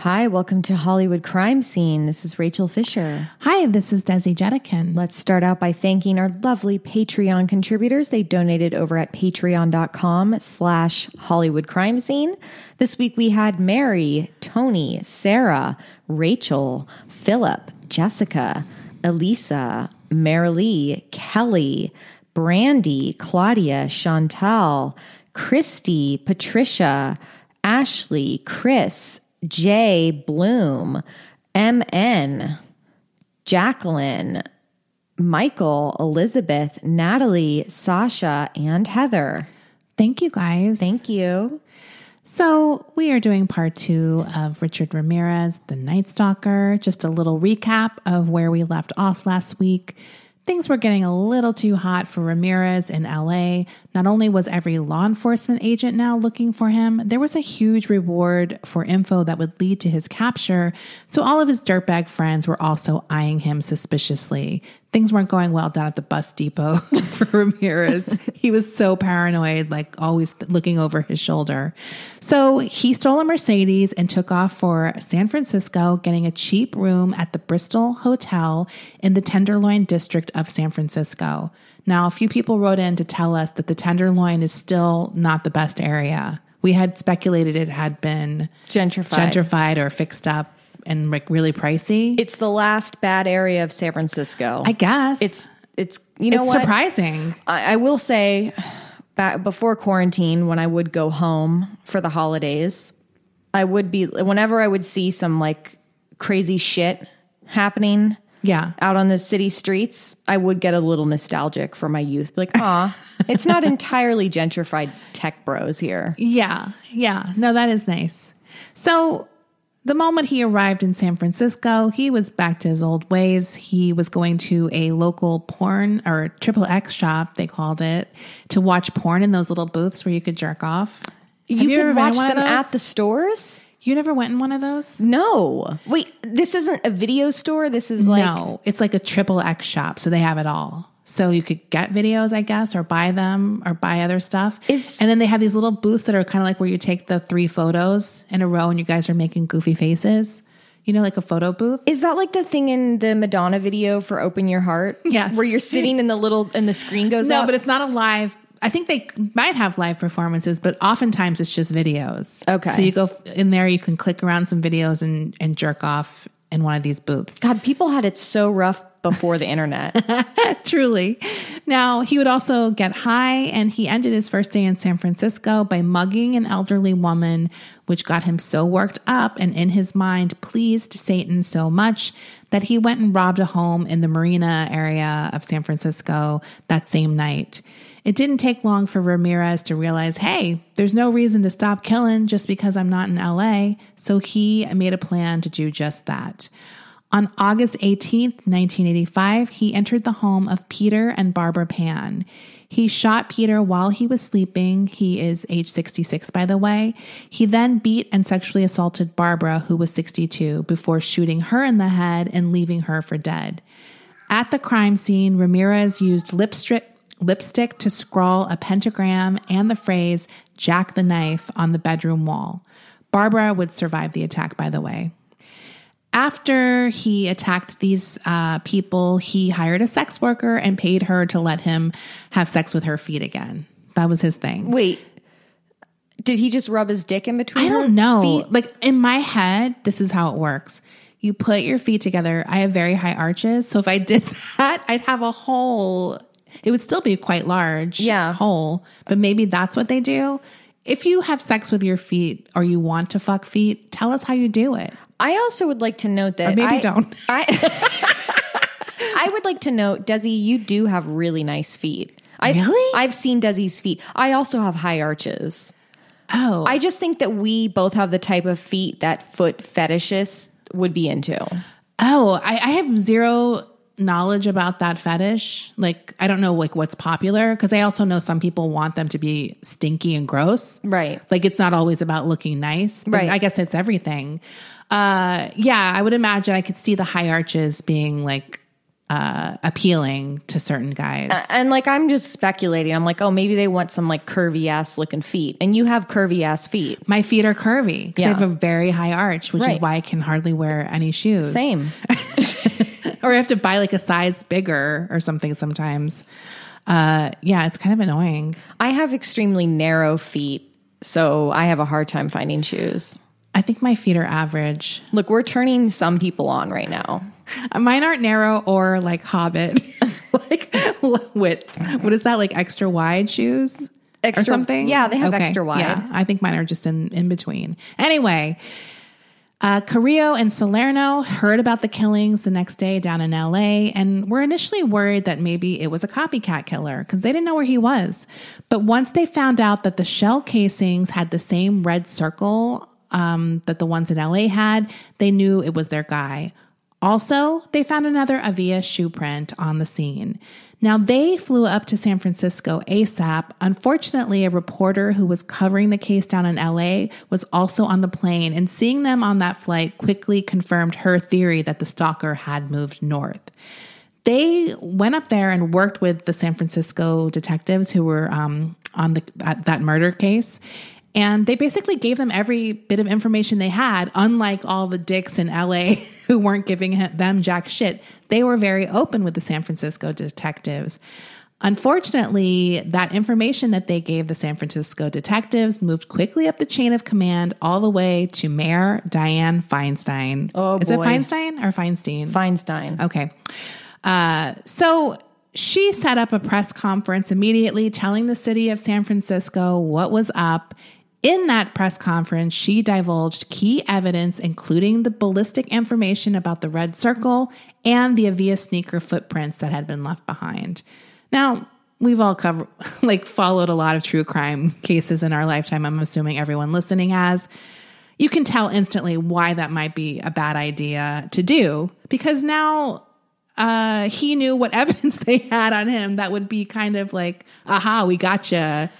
Hi, welcome to Hollywood Crime Scene. This is Rachel Fisher. Hi, this is Desi Jedeikin. Let's start out by thanking our lovely Patreon contributors. They donated over at patreon.com slash Hollywood Crime Scene. This week we had Mary, Tony, Sarah, Rachel, Philip, Jessica, Elisa, Marilee, Kelly, Brandy, Claudia, Chantal, Christy, Patricia, Ashley, Chris, Jay, Bloom, MN, Jacqueline, Michael, Elizabeth, Natalie, Sasha, and Heather. Thank you guys. Thank you. So, we are doing part two of Richard Ramirez, The Night Stalker. Just a little recap of where we left off last week. Things were getting a little too hot for Ramirez in LA. Not only was every law enforcement agent now looking for him, there was a huge reward for info that would lead to his capture. So all of his dirtbag friends were also eyeing him suspiciously. Things weren't going well down at the bus depot for Ramirez. he was so paranoid, like always looking over his shoulder. So he stole a Mercedes and took off for San Francisco, getting a cheap room at the Bristol Hotel in the Tenderloin district of San Francisco. Now, a few people wrote in to tell us that the Tenderloin is still not the best area. We had speculated it had been Gentrified. gentrified or fixed up and like really pricey. It's the last bad area of San Francisco. I guess it's it's you know it's what? surprising. I, I will say, back before quarantine, when I would go home for the holidays, I would be whenever I would see some like crazy shit happening Yeah. out on the city streets, I would get a little nostalgic for my youth. Like, ah, it's not entirely gentrified tech bros here. Yeah. Yeah. No, that is nice. So the moment he arrived in San Francisco, he was back to his old ways. He was going to a local porn or triple X shop, they called it, to watch porn in those little booths where you could jerk off. Have You, ever could watch them at the stores. You never went in one of those? No, wait, this isn't a video store. This is like no, it's like a triple X shop, so they have it all. So you could get videos, I guess, or buy them or buy other stuff. Is- and then they have these little booths that are kind of like where you take the three photos in a row and you guys are making goofy faces. You know, like a photo booth. Is that like the thing in the Madonna video for "Open Your Heart"? Yes. where you're sitting in the little and the screen goes No, up. but it's not a live. I think they might have live performances, but oftentimes it's just videos. Okay. So you go in there, you can click around some videos and, and jerk off in one of these booths. God, people had it so rough before the internet. Truly. Now, he would also get high, and he ended his first day in San Francisco by mugging an elderly woman, which got him so worked up and in his mind pleased Satan so much that he went and robbed a home in the marina area of San Francisco that same night. It didn't take long for Ramirez to realize, hey, there's no reason to stop killing just because I'm not in LA. So he made a plan to do just that. On August 18, 1985, he entered the home of Peter and Barbara Pan. He shot Peter while he was sleeping. He is age 66, by the way. He then beat and sexually assaulted Barbara, who was 62, before shooting her in the head and leaving her for dead. At the crime scene, Ramirez used lipstick, lipstick to scrawl a pentagram and the phrase Jack the Knife on the bedroom wall. Barbara would survive the attack, by the way. After he attacked these uh, people, he hired a sex worker and paid her to let him have sex with her feet again. That was his thing. Wait, did he just rub his dick in between? I don't know. feet? Like in my head, this is how it works. You put your feet together. I have very high arches. So if I did that, I'd have a hole It would still be quite large, Yeah. hole, but maybe that's what they do. If you have sex with your feet or you want to fuck feet, tell us how you do it. I also would like to note that Or maybe I, don't. I I would like to note, Desi, you do have really nice feet. I, Really? I've seen Desi's feet. I also have high arches. Oh, I just think that we both have the type of feet that foot fetishists would be into. Oh, I, I have zero knowledge about that fetish. Like, I don't know like what's popular because I also know some people want them to be stinky and gross. Right. Like it's not always about looking nice. Right. I guess it's everything. Uh, yeah, I would imagine I could see the high arches being like uh, appealing to certain guys. And like I'm just speculating. I'm like, oh, maybe they want some like curvy ass looking feet. And you have curvy ass feet. My feet are curvy because I have a very high arch, which is why I can hardly wear any shoes. Same. or I have to buy like a size bigger or something sometimes. Uh, yeah, it's kind of annoying. I have extremely narrow feet, so I have a hard time finding shoes. I think my feet are average. Look, we're turning some people on right now. Mine aren't narrow or like hobbit, like width. What is that? Like extra wide shoes or something? yeah, they have extra wide. Yeah, I think mine are just in in between. Anyway, uh, Carrillo and Salerno heard about the killings the next day down in LA and were initially worried that maybe it was a copycat killer because they didn't know where he was. But once they found out that the shell casings had the same red circle um, that the ones in LA had, they knew it was their guy. Also, they found another Avia shoe print on the scene. Now, they flew up to San Francisco ASAP. Unfortunately, a reporter who was covering the case down in LA was also on the plane, and seeing them on that flight quickly confirmed her theory that the stalker had moved north. They went up there and worked with the San Francisco detectives who were um, on the at that murder case. And they basically gave them every bit of information they had, unlike all the dicks in LA who weren't giving them jack shit. They were very open with the San Francisco detectives. Unfortunately, that information that they gave the San Francisco detectives moved quickly up the chain of command all the way to Mayor Dianne Feinstein. Oh, Is it. Feinstein or Feinstein? Feinstein. Okay. Uh, so she set up a press conference immediately telling the city of San Francisco what was up. In that press conference, she divulged key evidence, including the ballistic information about the red circle and the Avia sneaker footprints that had been left behind. Now, we've all covered, like, followed a lot of true crime cases in our lifetime. I'm assuming everyone listening has you can tell instantly why that might be a bad idea to do because now uh, he knew what evidence they had on him that would be kind of like, aha, we gotcha.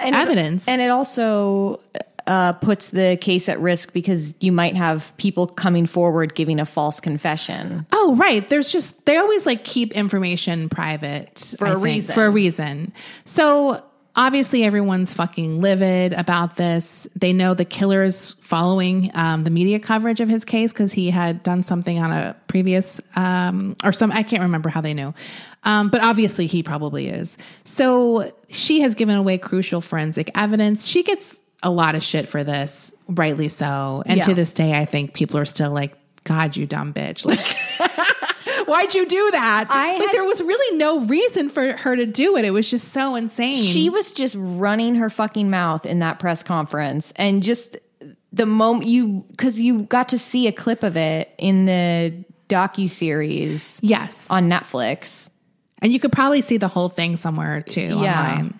And evidence. It, and it also uh, puts the case at risk because you might have people coming forward giving a false confession. Oh, right. There's just, they always like keep information private For I a think, reason. For a reason. So obviously everyone's fucking livid about this. They know the killer is following um, the media coverage of his case because he had done something on a previous, um, or some, I can't remember how they knew. Um, but obviously he probably is. So she has given away crucial forensic evidence. She gets a lot of shit for this, rightly so. And to this day, I think people are still like, God, you dumb bitch. Like, why'd you do that? I like, had- there was really no reason for her to do it. It was just so insane. She was just running her fucking mouth in that press conference and just the moment you cuz you got to see a clip of it in the docu series yes. on Netflix. and you could probably see the whole thing somewhere too Yeah. online.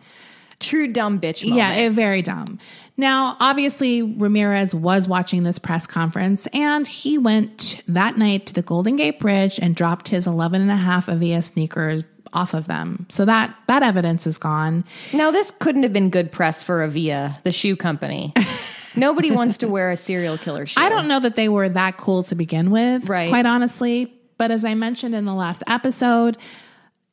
True dumb bitch moment. Yeah, it, very dumb. Now, obviously, Ramirez was watching this press conference and he went that night to the Golden Gate Bridge and dropped his 11 and a half Avia sneakers off of them. So that that evidence is gone. Now this couldn't have been good press for Avia, the shoe company. Nobody wants to wear a serial killer shoe. I don't know that they were that cool to begin with, Right. quite honestly. But as I mentioned in the last episode,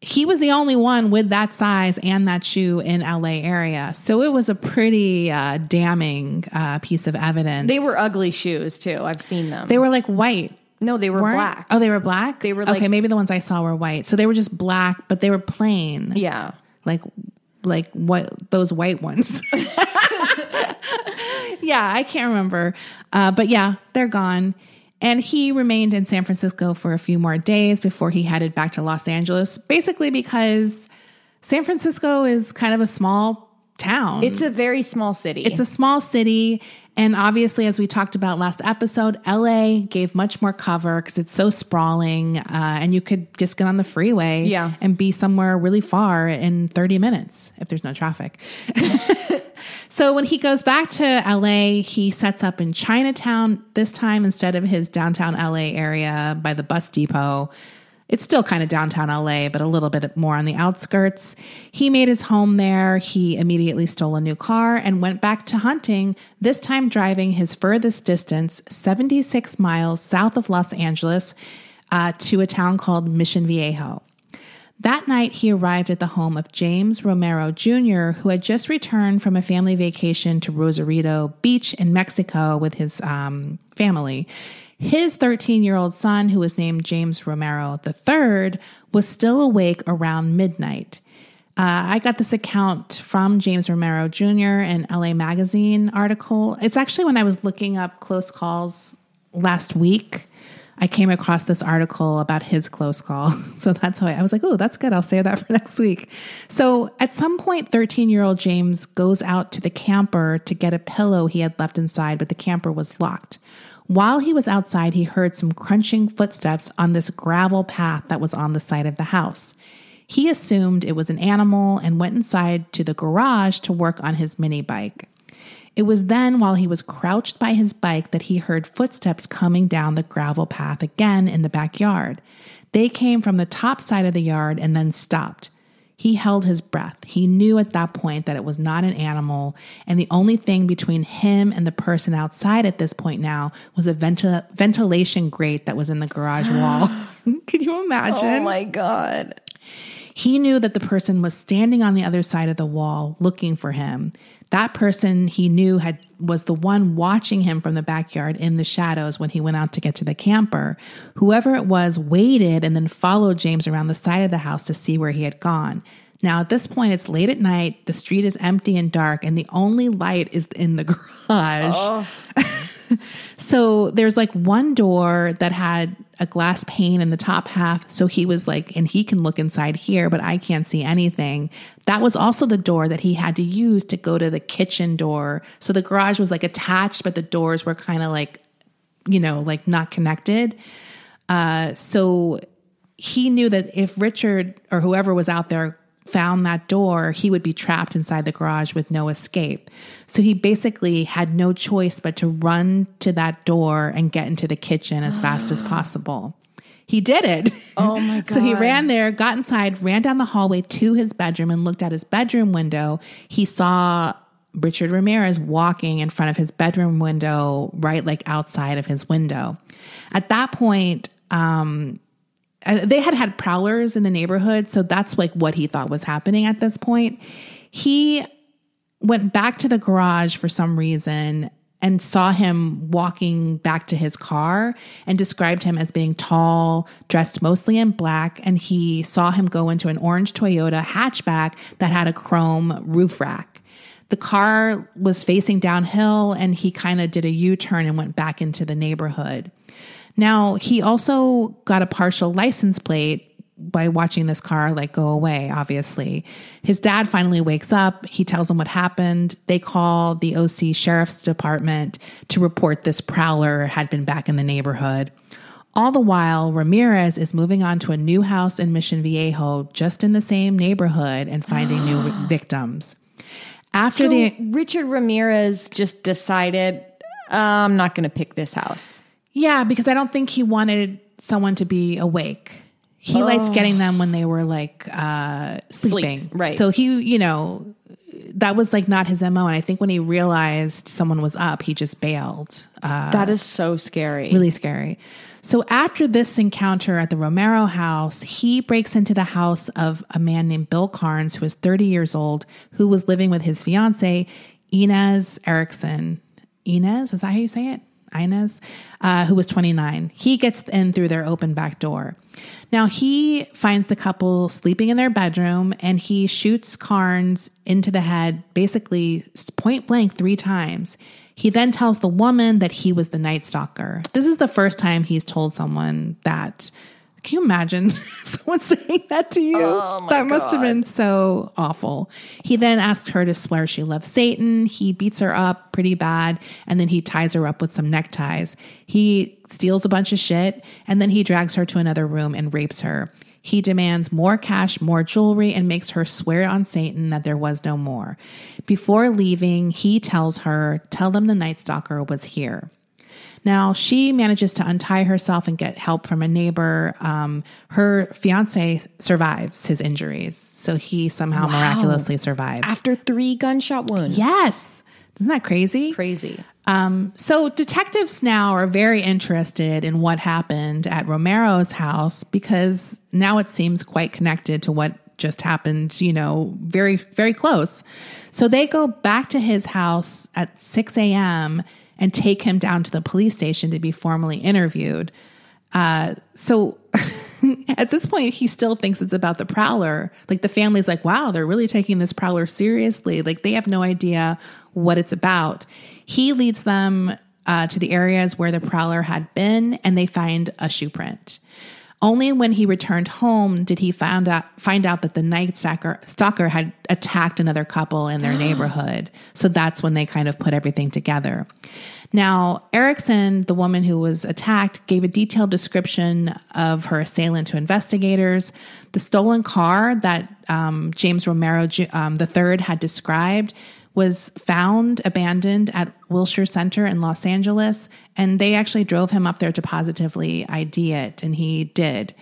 he was the only one with that size and that shoe in LA area. So it was a pretty uh, damning uh, piece of evidence. They were ugly shoes too. I've seen them. they were like white. no, they were weren't- black. Oh, they were black. They were okay. Maybe the ones I saw were white. So they were just black, but they were plain. Yeah. like like what those white ones. yeah, I can't remember. Uh, but yeah, they're gone. And he remained in San Francisco for a few more days before he headed back to Los Angeles, basically because San Francisco is kind of a small town. It's a very small city. It's a small city. And obviously, as we talked about last episode, LA gave much more cover because it's so sprawling. Uh, and you could just get on the freeway Yeah. and be somewhere really far in 30 minutes if there's no traffic. so when he goes back to LA, he sets up in Chinatown this time instead of his downtown LA area by the bus depot. It's still kind of downtown LA, but a little bit more on the outskirts. He made his home there. He immediately stole a new car and went back to hunting, this time driving his furthest distance, 76 miles south of Los Angeles, uh, to a town called Mission Viejo. That night, he arrived at the home of James Romero Jr., who had just returned from a family vacation to Rosarito Beach in Mexico with his um, family. His 13 year old son, who was named James Romero III, was still awake around midnight. Uh, I got this account from James Romero Jr., in LA Magazine article. It's actually when I was looking up close calls last week. I came across this article about his close call. So that's how I, I was like, oh, that's good. I'll save that for next week. So at some point, 13 year old James goes out to the camper to get a pillow he had left inside, but the camper was locked. While he was outside, he heard some crunching footsteps on this gravel path that was on the side of the house. He assumed it was an animal and went inside to the garage to work on his mini bike. It was then, while he was crouched by his bike, that he heard footsteps coming down the gravel path again in the backyard. They came from the top side of the yard and then stopped. He held his breath. He knew at that point that it was not an animal, and the only thing between him and the person outside at this point now was a ventil- ventilation grate that was in the garage wall. Can you imagine? oh my God. He knew that the person was standing on the other side of the wall looking for him. That person he knew had was the one watching him from the backyard in the shadows when he went out to get to the camper. Whoever it was waited and then followed James around the side of the house to see where he had gone. Now, at this point, it's late at night, the street is empty and dark, and the only light is in the garage. Oh. So there's like one door that had a glass pane in the top half. So he was like, and he can look inside here, but I can't see anything. That was also the door that he had to use to go to the kitchen door. So the garage was like attached, but the doors were kind of like, you know, like not connected. Uh, so he knew that if Richard or whoever was out there found that door, he would be trapped inside the garage with no escape. So he basically had no choice but to run to that door and get into the kitchen as fast as possible. He did it. Oh my God. So he ran there, got inside, ran down the hallway to his bedroom, and looked at his bedroom window. He saw Richard Ramirez walking in front of his bedroom window, right like outside of his window. At that point, um, they had had prowlers in the neighborhood, so that's like what he thought was happening at this point. He went back to the garage for some reason and saw him walking back to his car and described him as being tall, dressed mostly in black, and he saw him go into an orange Toyota hatchback that had a chrome roof rack. The car was facing downhill and he kind of did a U turn and went back into the neighborhood. Now, he also got a partial license plate by watching this car like go away, obviously. His dad finally wakes up. He tells him what happened. They call the OC Sheriff's Department to report this prowler had been back in the neighborhood. All the while, Ramirez is moving on to a new house in Mission Viejo, just in the same neighborhood, and finding new victims. After So the Richard Ramirez just decided, "Uh, I'm not going to pick this house. Yeah, because I don't think he wanted someone to be awake. He liked getting them when they were like uh, sleeping. right. So he, you know, that was like not his MO. And I think when he realized someone was up, he just bailed. Uh, that is so scary. really scary. So after this encounter at the Romero house, he breaks into the house of a man named Bill Carns, who was 30 years old, who was living with his fiance, Inez Erickson. Inez, is that how you say it? Inez, uh, who was 29. He gets in through their open back door. Now he finds the couple sleeping in their bedroom and he shoots Carns into the head, basically point blank three times. He then tells the woman that he was the night stalker. This is the first time he's told someone that Can you imagine someone saying that to you? Oh, that must have been so awful. He then asked her to swear she loves Satan. He beats her up pretty bad, and then he ties her up with some neckties. He steals a bunch of shit, and then he drags her to another room and rapes her. He demands more cash, more jewelry, and makes her swear on Satan that there was no more. Before leaving, he tells her, Tell them the Night Stalker was here. Now, she manages to untie herself and get help from a neighbor. Um, her fiance survives his injuries, so he somehow miraculously survives. After three gunshot wounds. yes. Isn't that crazy? Crazy. Um, so detectives now are very interested in what happened at Romero's house because now it seems quite connected to what just happened, you know, very, very close. So they go back to his house at 6 a.m. and take him down to the police station to be formally interviewed. Uh, so at this point, he still thinks it's about the prowler. Like the family's like, wow, they're really taking this prowler seriously. Like they have no idea what it's about. He leads them uh, to the areas where the prowler had been, and they find a shoe print. Only when he returned home did he found out, find out that the night stalker, stalker had attacked another couple in their neighborhood. So that's when they kind of put everything together. Now, Erickson, the woman who was attacked, gave a detailed description of her assailant to investigators. The stolen car that um, James Romero um, III had described was found abandoned at Wilshire Center in Los Angeles, and they actually drove him up there to positively ID it, and he did.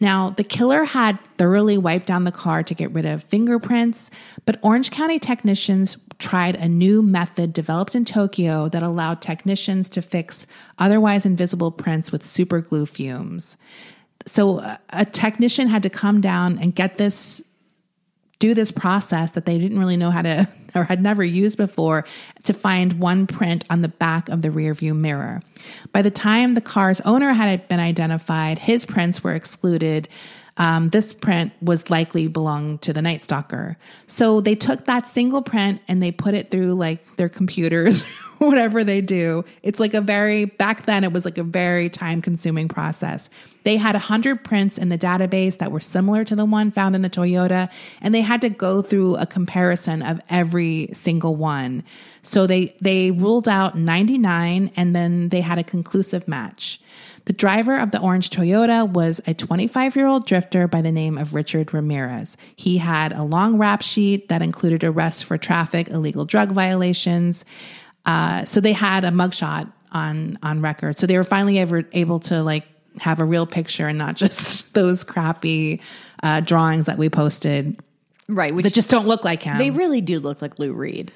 Now, the killer had thoroughly wiped down the car to get rid of fingerprints, but Orange County technicians tried a new method developed in Tokyo that allowed technicians to fix otherwise invisible prints with super glue fumes. So, a- a technician had to come down and get this do this process that they didn't really know how to or had never used before to find one print on the back of the rear view mirror. By the time the car's owner had been identified, his prints were excluded. Um, this print was likely belonged to the Night Stalker. So they took that single print and they put it through like their computers, whatever they do. It's like a very, back then, it was like a very time consuming process. They had 100 prints in the database that were similar to the one found in the Toyota, and they had to go through a comparison of every single one. So they, they ruled out 99 and then they had a conclusive match. The driver of the orange Toyota was a 25 year old drifter by the name of Richard Ramirez. He had a long rap sheet that included arrests for traffic, illegal drug violations. Uh, so they had a mugshot on on record. So they were finally ever able to like have a real picture and not just those crappy uh, drawings that we posted Right. Which that just don't look like him. they really do look like Lou Reed.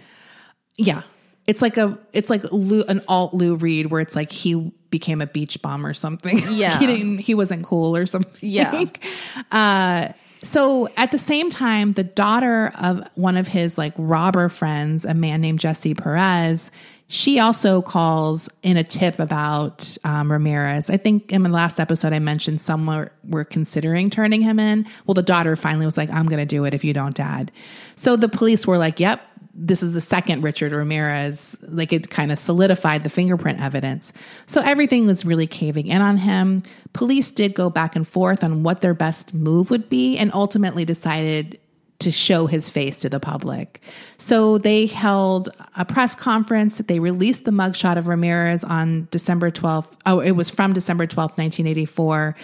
Yeah. It's like a it's like Lou, an alt Lou Reed where it's like he became a beach bum or something. Yeah. he didn't he wasn't cool or something. Yeah. Uh so at the same time, the daughter of one of his like robber friends, a man named Jesse Perez, she also calls in a tip about um, Ramirez. I think in the last episode I mentioned some were, were considering turning him in. Well, the daughter finally was like, "I'm going to do it if you don't, Dad." So the police were like, "Yep, this is the second Richard Ramirez. Like it kind of solidified the fingerprint evidence. So everything was really caving in on him. Police did go back and forth on what their best move would be and ultimately decided to show his face to the public. So they held a press conference. They released the mugshot of Ramirez on December 12th. Oh, it was from December 12th, 1984.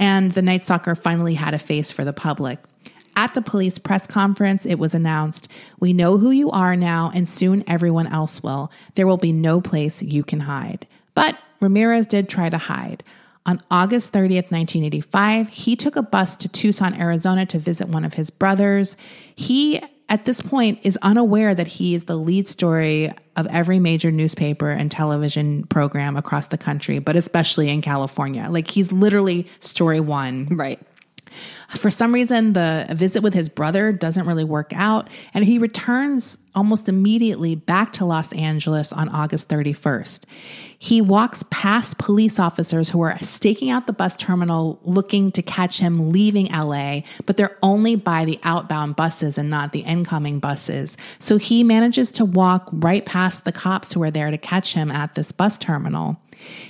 And the Night Stalker finally had a face for the public. At the police press conference, it was announced We know who you are now, and soon everyone else will. There will be no place you can hide. But Ramirez did try to hide. On August 30th, 1985, he took a bus to Tucson, Arizona to visit one of his brothers. He, at this point, is unaware that he is the lead story of every major newspaper and television program across the country, but especially in California. Like he's literally story one. Right. For some reason, the visit with his brother doesn't really work out, and he returns almost immediately back to Los Angeles on August 31st. He walks past police officers who are staking out the bus terminal looking to catch him leaving LA, but they're only by the outbound buses and not the incoming buses. So he manages to walk right past the cops who are there to catch him at this bus terminal.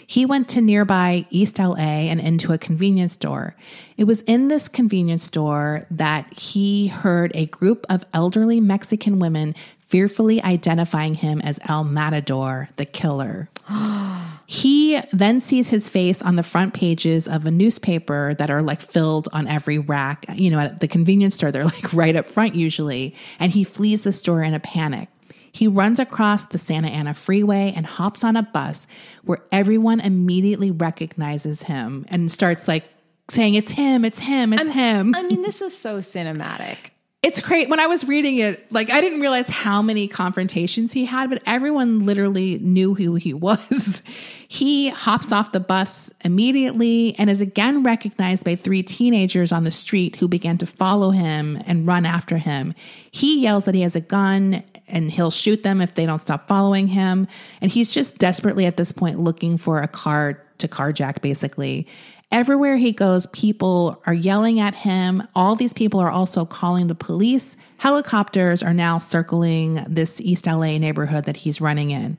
He went to nearby East LA and into a convenience store. It was in this convenience store that he heard a group of elderly Mexican women fearfully identifying him as El Matador, the killer. he then sees his face on the front pages of a newspaper that are like filled on every rack. You know, at the convenience store, they're like right up front usually. And he flees the store in a panic. He runs across the Santa Ana freeway and hops on a bus where everyone immediately recognizes him and starts like saying, It's him, it's him, it's him. I mean, this is so cinematic. It's great. When I was reading it, like I didn't realize how many confrontations he had, but everyone literally knew who he was. he hops off the bus immediately and is again recognized by three teenagers on the street who began to follow him and run after him. He yells that he has a gun and he'll shoot them if they don't stop following him. And he's just desperately at this point looking for a car to carjack, basically. Everywhere he goes, people are yelling at him. All these people are also calling the police. Helicopters are now circling this East LA neighborhood that he's running in.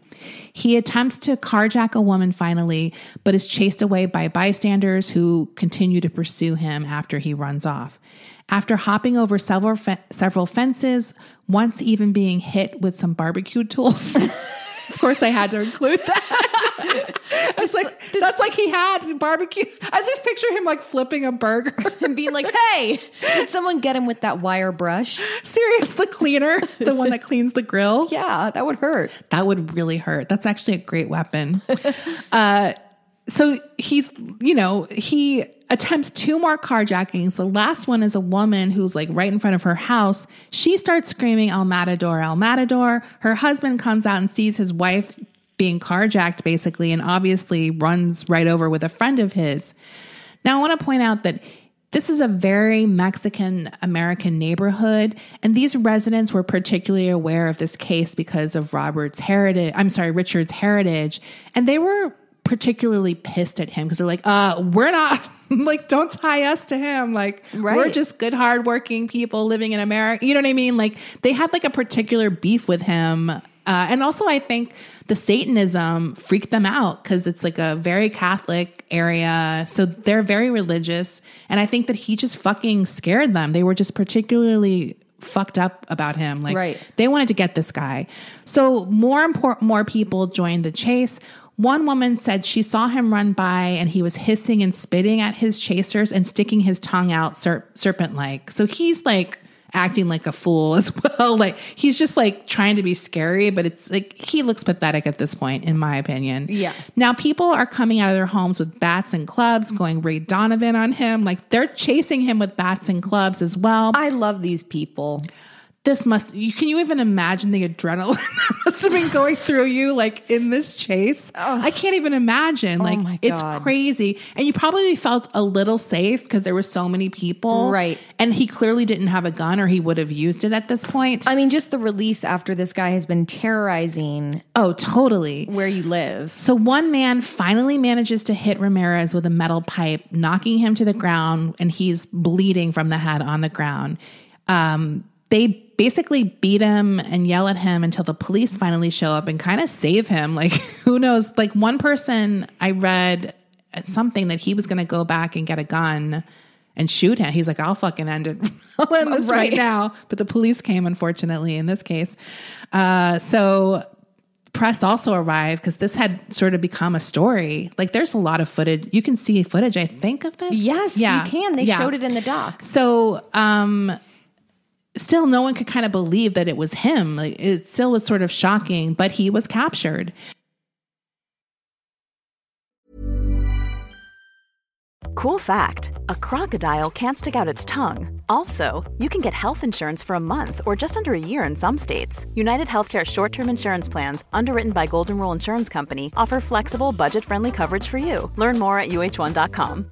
He attempts to carjack a woman finally, but is chased away by bystanders who continue to pursue him after he runs off. After hopping over several fe- several fences, once even being hit with some barbecue tools. of course, I had to include that. It's like that's like he had barbecue. I just picture him like flipping a burger. And being like, hey, did someone get him with that wire brush? Serious, the cleaner, the one that cleans the grill. Yeah, that would hurt. That would really hurt. That's actually a great weapon. uh, so he's, you know, he attempts two more carjackings. The last one is a woman who's like right in front of her house. She starts screaming, El Matador, El Matador. Her husband comes out and sees his wife being carjacked, basically, and obviously runs right over with a friend of his. Now, I want to point out that this is a very Mexican American neighborhood, and these residents were particularly aware of this case because of Robert's heritage. I'm sorry, Richard's heritage, and they were particularly pissed at him because they're like, uh, we're not like don't tie us to him like Right. we're just good hardworking people living in america you know what i mean like they had like a particular beef with him uh, and also i think the satanism freaked them out because it's like a very catholic area so they're very religious and i think that he just fucking scared them they were just particularly fucked up about him like Right. they wanted to get this guy. So more important, more people joined the chase. One woman said she saw him run by and he was hissing and spitting at his chasers and sticking his tongue out ser- serpent like. So he's like acting like a fool as well. Like he's just like trying to be scary, but it's like he looks pathetic at this point, in my opinion. Yeah. Now people are coming out of their homes with bats and clubs, going Ray Donovan on him. Like they're chasing him with bats and clubs as well I love these people. This must you can you even imagine the adrenaline that must have been going through you like in this chase? I can't even imagine like my it's crazy. And you probably felt a little safe because there were so many people. Right. and he clearly didn't have a gun or he would have used it at this point. I mean, just the release after this guy has been terrorizing oh totally. where you live. So one man finally manages to hit Ramirez with a metal pipe, knocking him to the ground, and he's bleeding from the head on the ground. Um, they basically beat him and yell at him until the police finally show up and kind of save him. Like, who knows? Like, one person I read something that he was going to go back and get a gun and shoot him. He's like, I'll fucking end it. I'll end this right. Right. now. But the police came, unfortunately, in this case. Uh, so press also arrived because this had sort of become a story. Like there's a lot of footage. You can see footage, I think, of this. Yes, Yeah. you can. They Yeah. showed it in the doc. So, um, still no one could kind of believe that it was him. Like it still was sort of shocking, but he was captured. Cool fact a crocodile can't stick out its tongue. Also, you can get health insurance for a month or just under a year in some states. United Healthcare short term insurance plans, underwritten by Golden Rule Insurance Company, offer flexible, budget friendly coverage for you. Learn more at uh1.com.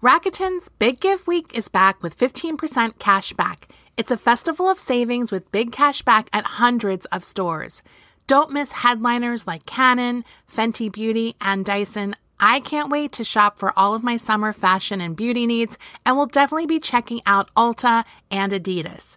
Rakuten's Big Give Week is back with 15% cash back. It's a festival of savings with big cash back at hundreds of stores. Don't miss headliners like Canon, Fenty Beauty, and Dyson. I can't wait to shop for all of my summer fashion and beauty needs, and will definitely be checking out Ulta and Adidas.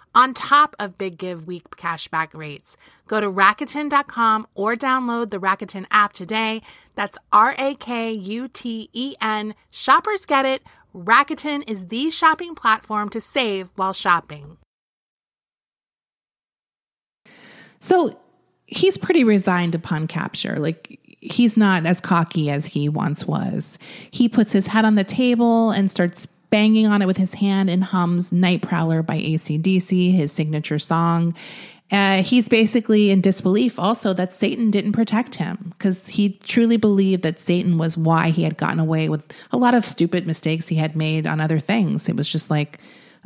on top of Big Give Week cashback rates. Go to Rakuten.com or download the Rakuten app today. That's R A K U T E N. Shoppers get it. Rakuten is the shopping platform to save while shopping. So he's pretty resigned upon capture. Like, he's not as cocky as he once was. He puts his head on the table and starts banging on it with his hand and hums Night Prowler by ACDC, his signature song. Uh, he's basically in disbelief also that Satan didn't protect him because he truly believed that Satan was why he had gotten away with a lot of stupid mistakes he had made on other things. It was just like,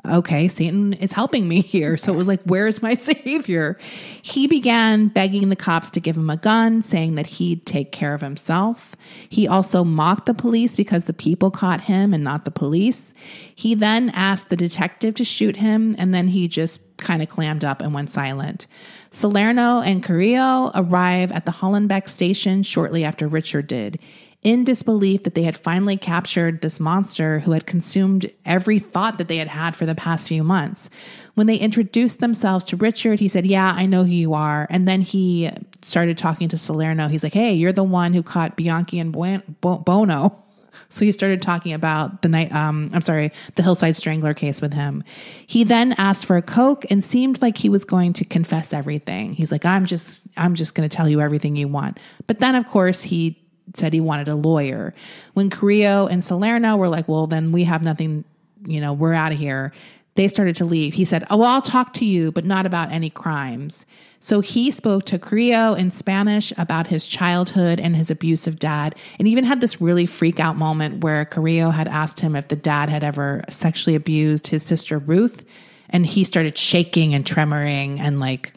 okay, Satan is helping me here. So it was like, where's my savior? He began begging the cops to give him a gun, saying that he'd take care of himself. He also mocked the police because the people caught him and not the police. He then asked the detective to shoot him, and then he just kind of clammed up and went silent. Salerno and Carrillo arrive at the Hollenbeck station shortly after Richard did in disbelief that they had finally captured this monster who had consumed every thought that they had had for the past few months. When they introduced themselves to Richard, he said, Yeah, I know who you are. And then he started talking to Salerno. He's like, Hey, you're the one who caught Bianchi and Buono. So he started talking about the night, um, I'm sorry, the Hillside Strangler case with him. He then asked for a Coke and seemed like he was going to confess everything. He's like, I'm just, I'm just going to tell you everything you want. But then, of course, he said he wanted a lawyer. When Carrillo and Salerno were like, well, then we have nothing, you know, we're out of here. They started to leave. He said, oh, well, I'll talk to you, but not about any crimes. So he spoke to Carrillo in Spanish about his childhood and his abusive dad, and even had this really freak out moment where Carrillo had asked him if the dad had ever sexually abused his sister Ruth. And he started shaking and tremoring and like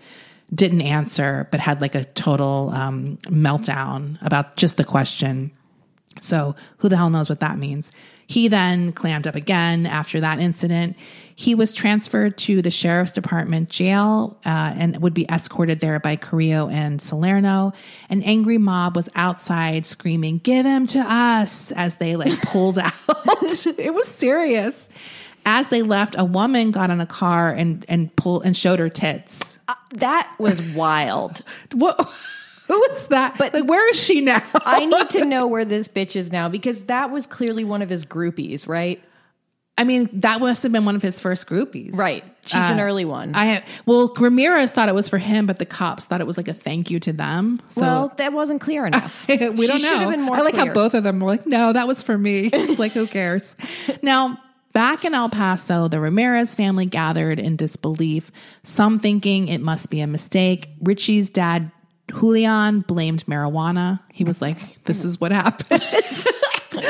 didn't answer, but had like a total um, meltdown about just the question. So, who the hell knows what that means? He then clammed up again after that incident. He was transferred to the sheriff's department jail uh, and would be escorted there by Carrillo and Salerno. An angry mob was outside screaming, Give him to us, as they like pulled out. it was serious. As they left, a woman got in a car and, and pulled and showed her tits uh, that was wild. what? Who is that? But like, where is she now? I need to know where this bitch is now because that was clearly one of his groupies, right? I mean, that must have been one of his first groupies. Right. She's uh, an early one. I have, well, Ramirez thought it was for him, but the cops thought it was like a thank you to them. So well, that wasn't clear enough. we she don't know. I like clear. how both of them were like, no, that was for me. It's like, who cares? now, Back in El Paso, the Ramirez family gathered in disbelief, some thinking it must be a mistake. Richie's dad, Julian, blamed marijuana. He was like, This is what happens.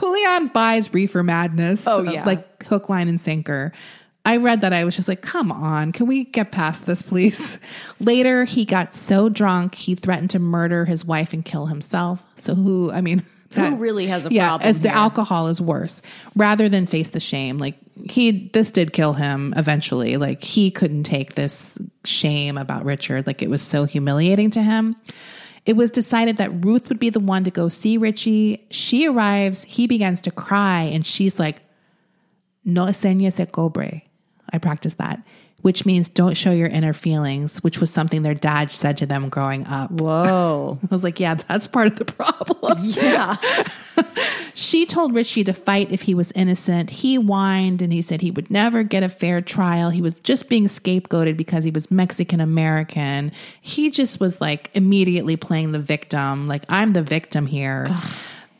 Julian buys reefer madness. Oh, yeah. Like hook, line, and sinker. I read that. I was just like, come on, can we get past this, please? Later, he got so drunk, he threatened to murder his wife and kill himself. So, who, I mean, Who really has a yeah, problem as the here? alcohol is worse rather than face the shame. Like, he, this did kill him eventually. Like, he couldn't take this shame about Richard. Like, it was so humiliating to him. It was decided that Ruth would be the one to go see Richie. She arrives, he begins to cry, and she's like, no enseñes se cobre. I practiced that, which means don't show your inner feelings, which was something their dad said to them growing up. Whoa. I was like, yeah, that's part of the problem. Yeah. She told Richie to fight if he was innocent. He whined and he said he would never get a fair trial. He was just being scapegoated because he was Mexican American. He just was like immediately playing the victim, like, I'm the victim here.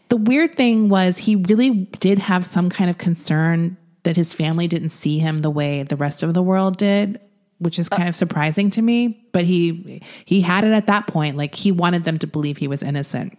The weird thing was, he really did have some kind of concern that his family didn't see him the way the rest of the world did which is kind of surprising to me but he he had it at that point like he wanted them to believe he was innocent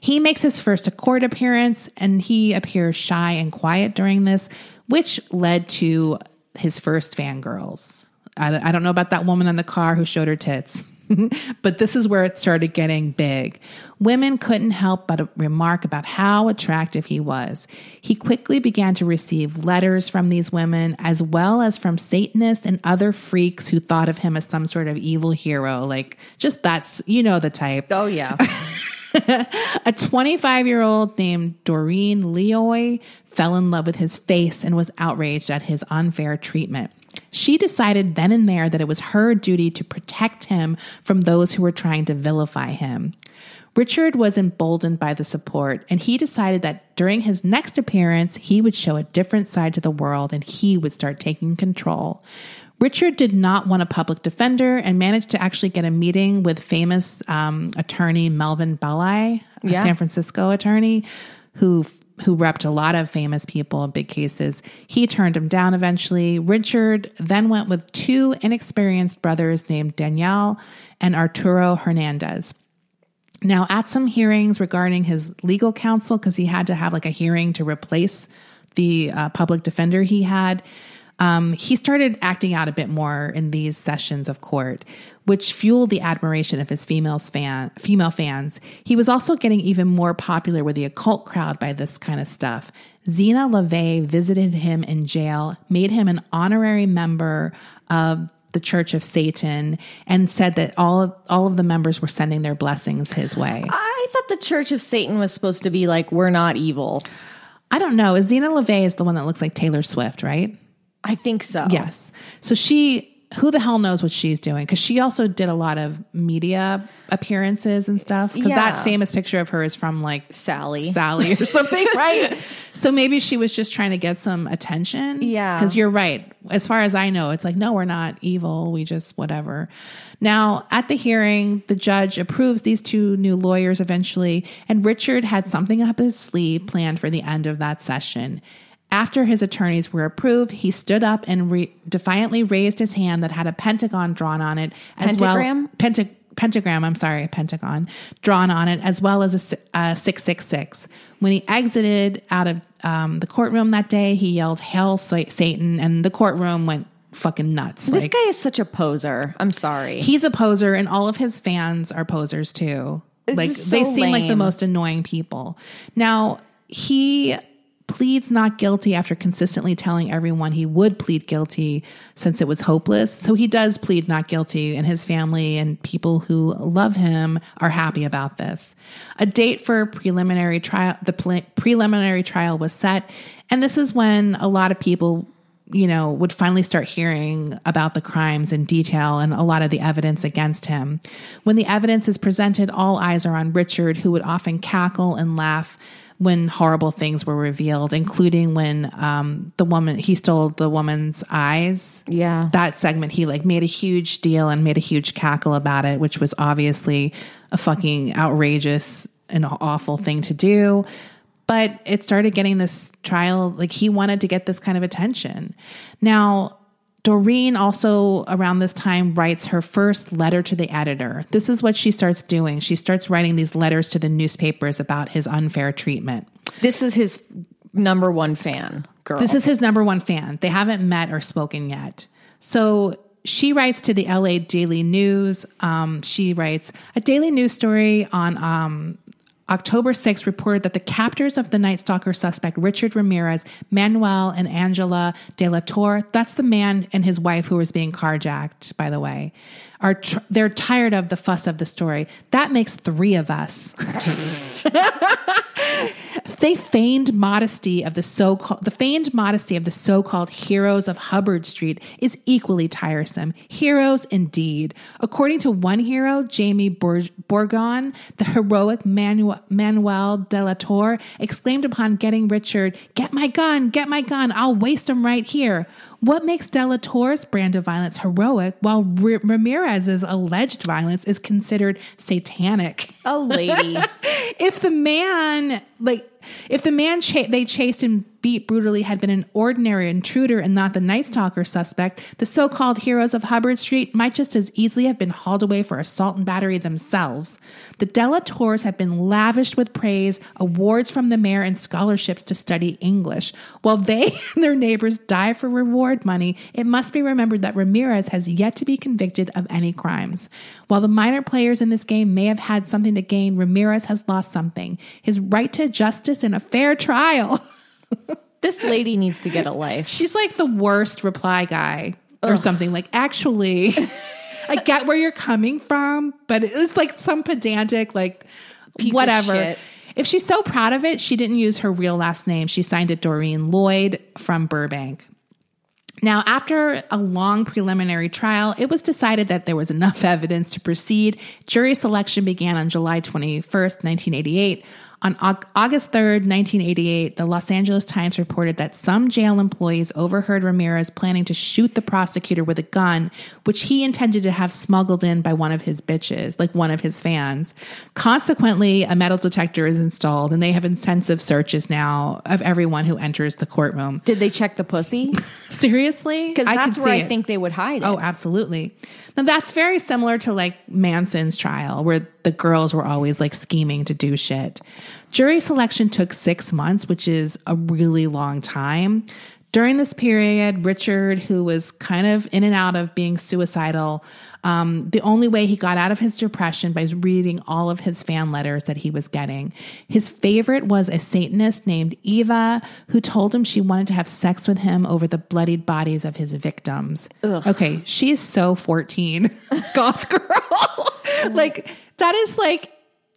he makes his first court appearance and he appears shy and quiet during this, which led to his first fangirls. I, I don't know about that woman in the car who showed her tits, but this is where it started getting big. Women couldn't help but remark about how attractive he was. He quickly began to receive letters from these women, as well as from Satanists and other freaks who thought of him as some sort of evil hero. Like, just that's, you know, the type. Oh, yeah. A 25 year old named Doreen Lioy fell in love with his face and was outraged at his unfair treatment. She decided then and there that it was her duty to protect him from those who were trying to vilify him. Richard was emboldened by the support, and he decided that during his next appearance, he would show a different side to the world and he would start taking control. Richard did not want a public defender and managed to actually get a meeting with famous um, attorney Melvin Belli, a Yeah. San Francisco attorney who who repped a lot of famous people in big cases. He turned him down eventually. Richard then went with two inexperienced brothers named Danielle and Arturo Hernandez. Now, at some hearings regarding his legal counsel, because he had to have like a hearing to replace the uh, public defender he had, um, he started acting out a bit more in these sessions of court, which fueled the admiration of his female fan, female fans. He was also getting even more popular with the occult crowd by this kind of stuff. Zeena LaVey visited him in jail, made him an honorary member of the Church of Satan, and said that all of, all of the members were sending their blessings his way. I thought the Church of Satan was supposed to be like, we're not evil. I don't know. Zeena LaVey is the one that looks like Taylor Swift, right? I think so. Yes. So she, who the hell knows what she's doing? Because she also did a lot of media appearances and stuff. Because Yeah. that famous picture of her is from like Sally. Sally or something, right? So maybe she was just trying to get some attention. Yeah. Because you're right. As far as I know, it's like, no, we're not evil. We just whatever. Now, at the hearing, the judge approves these two new lawyers eventually, and Richard had something up his sleeve planned for the end of that session. After his attorneys were approved, he stood up and re- defiantly raised his hand that had a pentagon drawn on it, as Pentagram? well penta- pentagram. I'm sorry, a pentagon drawn on it, as well as a six six six. When he exited out of um, the courtroom that day, he yelled "Hail Satan!" and the courtroom went fucking nuts. This Like, guy is such a poser. I'm sorry. he's a poser, and all of his fans are posers too. It's like just they so seem like the most annoying people. Now he pleads not guilty after consistently telling everyone he would plead guilty since it was hopeless. So he does plead not guilty, and his family and people who love him are happy about this. A date for preliminary trial, the pre- preliminary trial was set, and this is when a lot of people you know, would finally start hearing about the crimes in detail and a lot of the evidence against him. When the evidence is presented, all eyes are on Richard, who would often cackle and laugh when horrible things were revealed, including when um, the woman he stole the woman's eyes. Yeah. that segment he like made a huge deal and made a huge cackle about it, which was obviously a fucking outrageous and awful thing to do but it started getting this trial like he wanted to get this kind of attention now doreen also around this time writes her first letter to the editor this is what she starts doing she starts writing these letters to the newspapers about his unfair treatment this is his number one fan. girl. This is his number one fan. They haven't met or spoken yet. So she writes to the LA Daily News. Um, she writes a daily news story on um, October 6th reported that the captors of the Night Stalker suspect Richard Ramirez, Manuel, and Angela De La Torre, that's the man and his wife who was being carjacked, by the way, are tr- they're tired of the fuss of the story. That makes three of us. they feigned modesty of the so-called the feigned modesty of the so-called heroes of Hubbard Street is equally tiresome. Heroes indeed. According to one hero, Jamie Bor- Borgon, the heroic Manu- Manuel de la Torre exclaimed upon getting Richard, "Get my gun, get my gun. I'll waste him right here." What makes De La Torre's brand of violence heroic while R- Ramirez's alleged violence is considered satanic? a lady. if the man like if the man cha- they chased and beat brutally had been an ordinary intruder and not the Night Stalker suspect, the so-called heroes of Hubbard Street might just as easily have been hauled away for assault and battery themselves. The De La Torres have been lavished with praise, awards from the mayor, and scholarships to study English. While they and their neighbors die for reward money, it must be remembered that Ramirez has yet to be convicted of any crimes. While the minor players in this game may have had something to gain, Ramirez has lost something his right to justice and a fair trial. this lady needs to get a life. She's like the worst reply guy or something. Like, actually, I get where you're coming from, but it's like some pedantic, like, Piece of whatever. shit. If she's so proud of it, she didn't use her real last name. She signed it Doreen Lloyd from Burbank. Now, after a long preliminary trial, it was decided that there was enough evidence to proceed. Jury selection began on July 21st, 1988. On August 3rd, 1988, the Los Angeles Times reported that some jail employees overheard Ramirez planning to shoot the prosecutor with a gun, which he intended to have smuggled in by one of his bitches, like one of his fans. Consequently, a metal detector is installed, and they have intensive searches now of everyone who enters the courtroom. Did they check the pussy? Seriously? Because that's could where I it. think they would hide it. Oh, absolutely. Now that's very similar to like Manson's trial, where the girls were always like scheming to do shit. Jury selection took six months, which is a really long time. During this period, Richard, who was kind of in and out of being suicidal, um, the only way he got out of his depression by reading all of his fan letters that he was getting. His favorite was a Satanist named Eva, who told him she wanted to have sex with him over the bloodied bodies of his victims. Okay, she is so 14, goth girl. like, that is like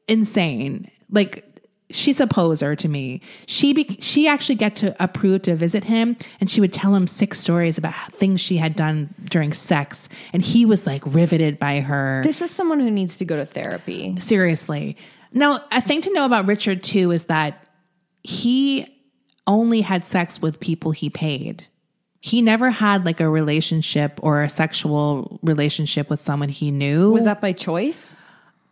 insane. Like, she's a poser to me. She be, she actually get to approve to visit him, and she would tell him six stories about things she had done during sex, and he was like riveted by her. This is someone who needs to go to therapy. Seriously. Now, a thing to know about Richard too is that he only had sex with people he paid. He never had like a relationship or a sexual relationship with someone he knew. Was that by choice?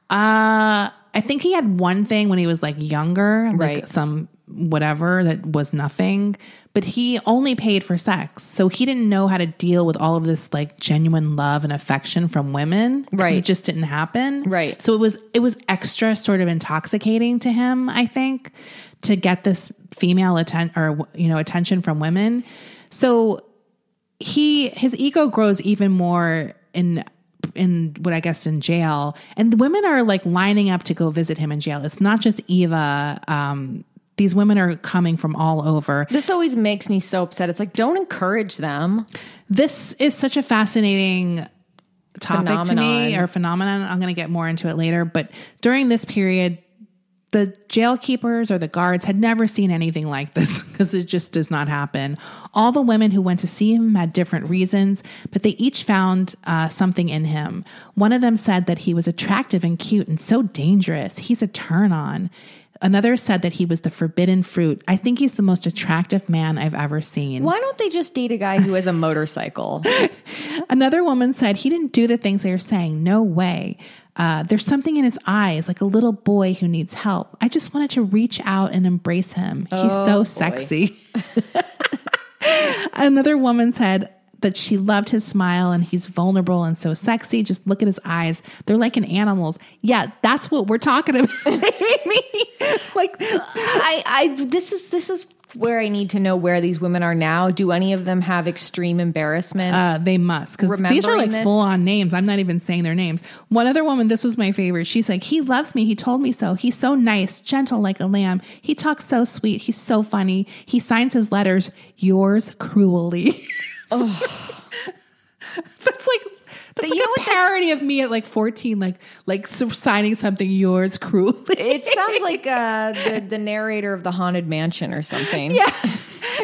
Uh, I think he had one thing when he was like younger, like Right. some whatever that was nothing, but he only paid for sex. So he didn't know how to deal with all of this like genuine love and affection from women. Right. It just didn't happen. Right. So it was it was extra sort of intoxicating to him, I think, to get this female attention or you know, attention from women. So he his ego grows even more in in what I guess in jail, and the women are like lining up to go visit him in jail. It's not just Eva. Um, these women are coming from all over. This always makes me so upset. It's like, don't encourage them. This is such a fascinating topic to me Phenomenon. or phenomenon. I'm going to get more into it later, but during this period, the jail keepers or the guards had never seen anything like this because it just does not happen. All the women who went to see him had different reasons, but they each found uh, something in him. One of them said that he was attractive and cute and so dangerous. He's a turn on. Another said that he was the forbidden fruit. I think he's the most attractive man I've ever seen. Why don't they just date a guy who has a motorcycle? Another woman said he didn't do the things they were saying. No way. Uh, there's something in his eyes, like a little boy who needs help. I just wanted to reach out and embrace him. He's so sexy. Another woman said that she loved his smile and he's vulnerable and so sexy. Just look at his eyes. They're like an animal's. Yeah, that's what we're talking about. Like I, I, this is, this is where I need to know where these women are now. Do any of them have extreme embarrassment? Uh, they must because these are like full on names. I'm not even saying their names. One other woman, this was my favorite. She's like, he loves me. He told me so. He's so nice, gentle like a lamb. He talks so sweet. He's so funny. He signs his letters, yours cruelly. that's like. That's like a parody of me at like 14, like like signing something yours cruelly. it sounds like uh, the the narrator of the Haunted Mansion or something. Yeah.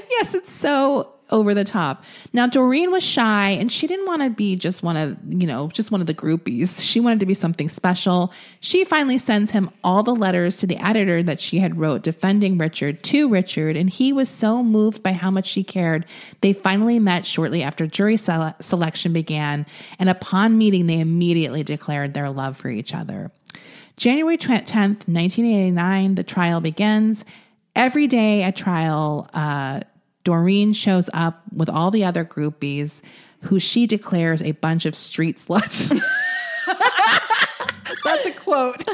yes, it's so over the top. Now Doreen was shy and she didn't want to be just one of, you know, just one of the groupies. She wanted to be something special. She finally sends him all the letters to the editor that she had wrote defending Richard to Richard and he was so moved by how much she cared. They finally met shortly after jury sele- selection began and upon meeting they immediately declared their love for each other. January 10th, 1989, the trial begins. Every day at trial, uh, Doreen shows up with all the other groupies who she declares a bunch of street sluts. That's a quote.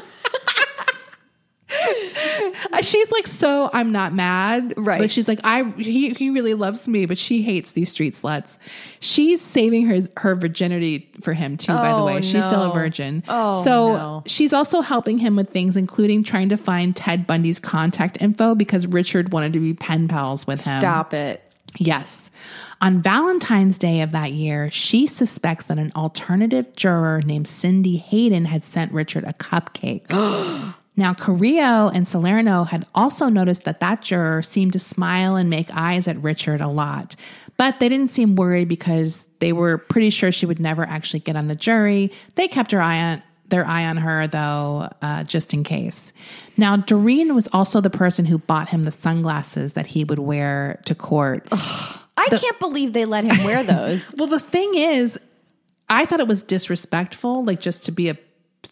She's like, so I'm not mad. Right. Like she's like, I he, he really loves me, but she hates these street sluts. She's saving her her virginity for him too, by the Oh, way. She's still a virgin. Oh, so no. she's also helping him with things, including trying to find Ted Bundy's contact info because Richard wanted to be pen pals with him. Stop it. Yes. On Valentine's Day of that year, she suspects that an alternative juror named Cindy Hayden had sent Richard a cupcake. now, Carrillo and Salerno had also noticed that that juror seemed to smile and make eyes at Richard a lot, but they didn't seem worried because they were pretty sure she would never actually get on the jury. They kept her eye on their eye on her though, uh, just in case. Now, Doreen was also the person who bought him the sunglasses that he would wear to court. I can't believe they let him wear those. Well, the thing is, I thought it was disrespectful, like just to be a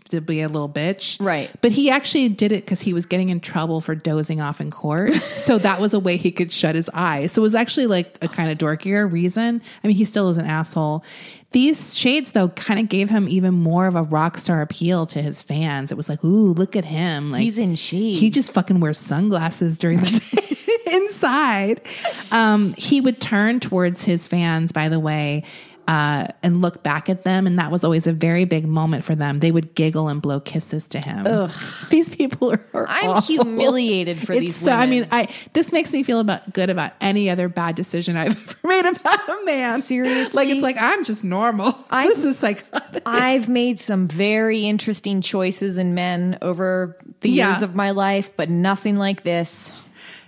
to be a little bitch, Right. But he actually did it because he was getting in trouble for dozing off in court, so that was a way he could shut his eyes. So it was actually like a kind of dorkier reason. I mean, he still is an asshole. These shades, though, kind of gave him even more of a rock star appeal to his fans. It was like, ooh, look at him! Like He's in shades. He just fucking wears sunglasses during the day inside. Um, he would turn towards his fans, by the way, uh, and look back at them. And that was always a very big moment for them. They would giggle and blow kisses to him. These people are, are I'm awful. humiliated for It's these so- I mean, I this makes me feel about good about any other bad decision I've ever made about a man. Seriously? like it's like I'm just normal. I- this is psychotic. I've made some very interesting choices in men over the Yeah. years of my life, but nothing like this.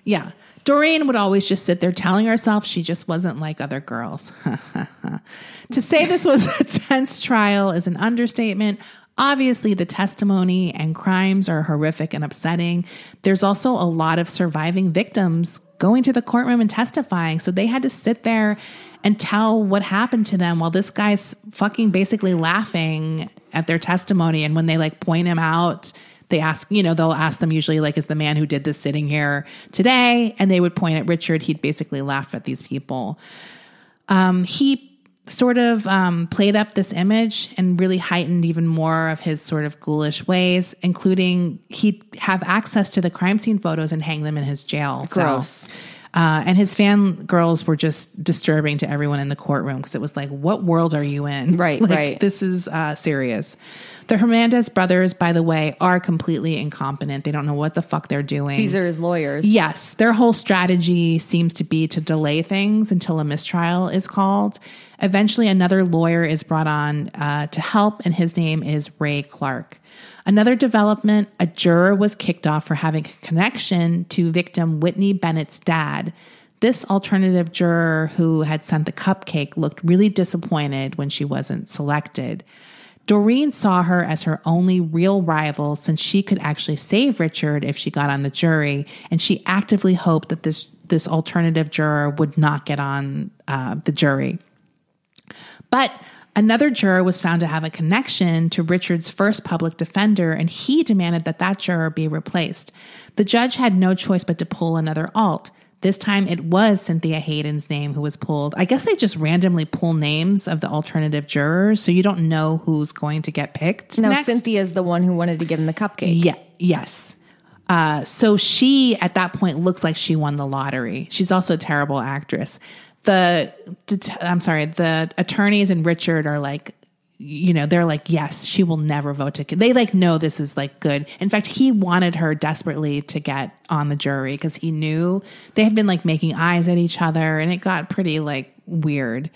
Yeah. Doreen would always just sit there telling herself she just wasn't like other girls. to say this was a tense trial is an understatement. Obviously, the testimony and crimes are horrific and upsetting. There's also a lot of surviving victims going to the courtroom and testifying. So they had to sit there and tell what happened to them while this guy's fucking basically laughing at their testimony. And when they like point him out, they ask, you know, they'll ask them usually, like, is the man who did this sitting here today? And they would point at Richard. He'd basically laugh at these people. Um, he sort of um, played up this image and really heightened even more of his sort of ghoulish ways, including he'd have access to the crime scene photos and hang them in his jail. Gross. Uh, and his fan girls were just disturbing to everyone in the courtroom because it was like, what world are you in? Right, Like, right. This is uh, serious. The Hernandez brothers, by the way, are completely incompetent. They don't know what the fuck they're doing. These are his lawyers. Yes, their whole strategy seems to be to delay things until a mistrial is called. Eventually, another lawyer is brought on uh, to help, and his name is Ray Clark. Another development a juror was kicked off for having a connection to victim Whitney Bennett's dad. This alternative juror who had sent the cupcake looked really disappointed when she wasn't selected. Doreen saw her as her only real rival since she could actually save Richard if she got on the jury, and she actively hoped that this this alternative juror would not get on uh, the jury. But another juror was found to have a connection to Richard's first public defender, and he demanded that that juror be replaced. The judge had no choice but to pull another alt. This time it was Cynthia Hayden's name who was pulled. I guess they just randomly pull names of the alternative jurors, so you don't know who's going to get picked. Now next. Cynthia's the one who wanted to give him the cupcake. Yeah, yes. Uh, so she, at that point, looks like she won the lottery. She's also a terrible actress. The, the I'm sorry, the attorneys and Richard are like, you know, they're like, yes, she will never vote to. They like know this is like good. In fact, he wanted her desperately to get on the jury because he knew they had been like making eyes at each other, and it got pretty like weird.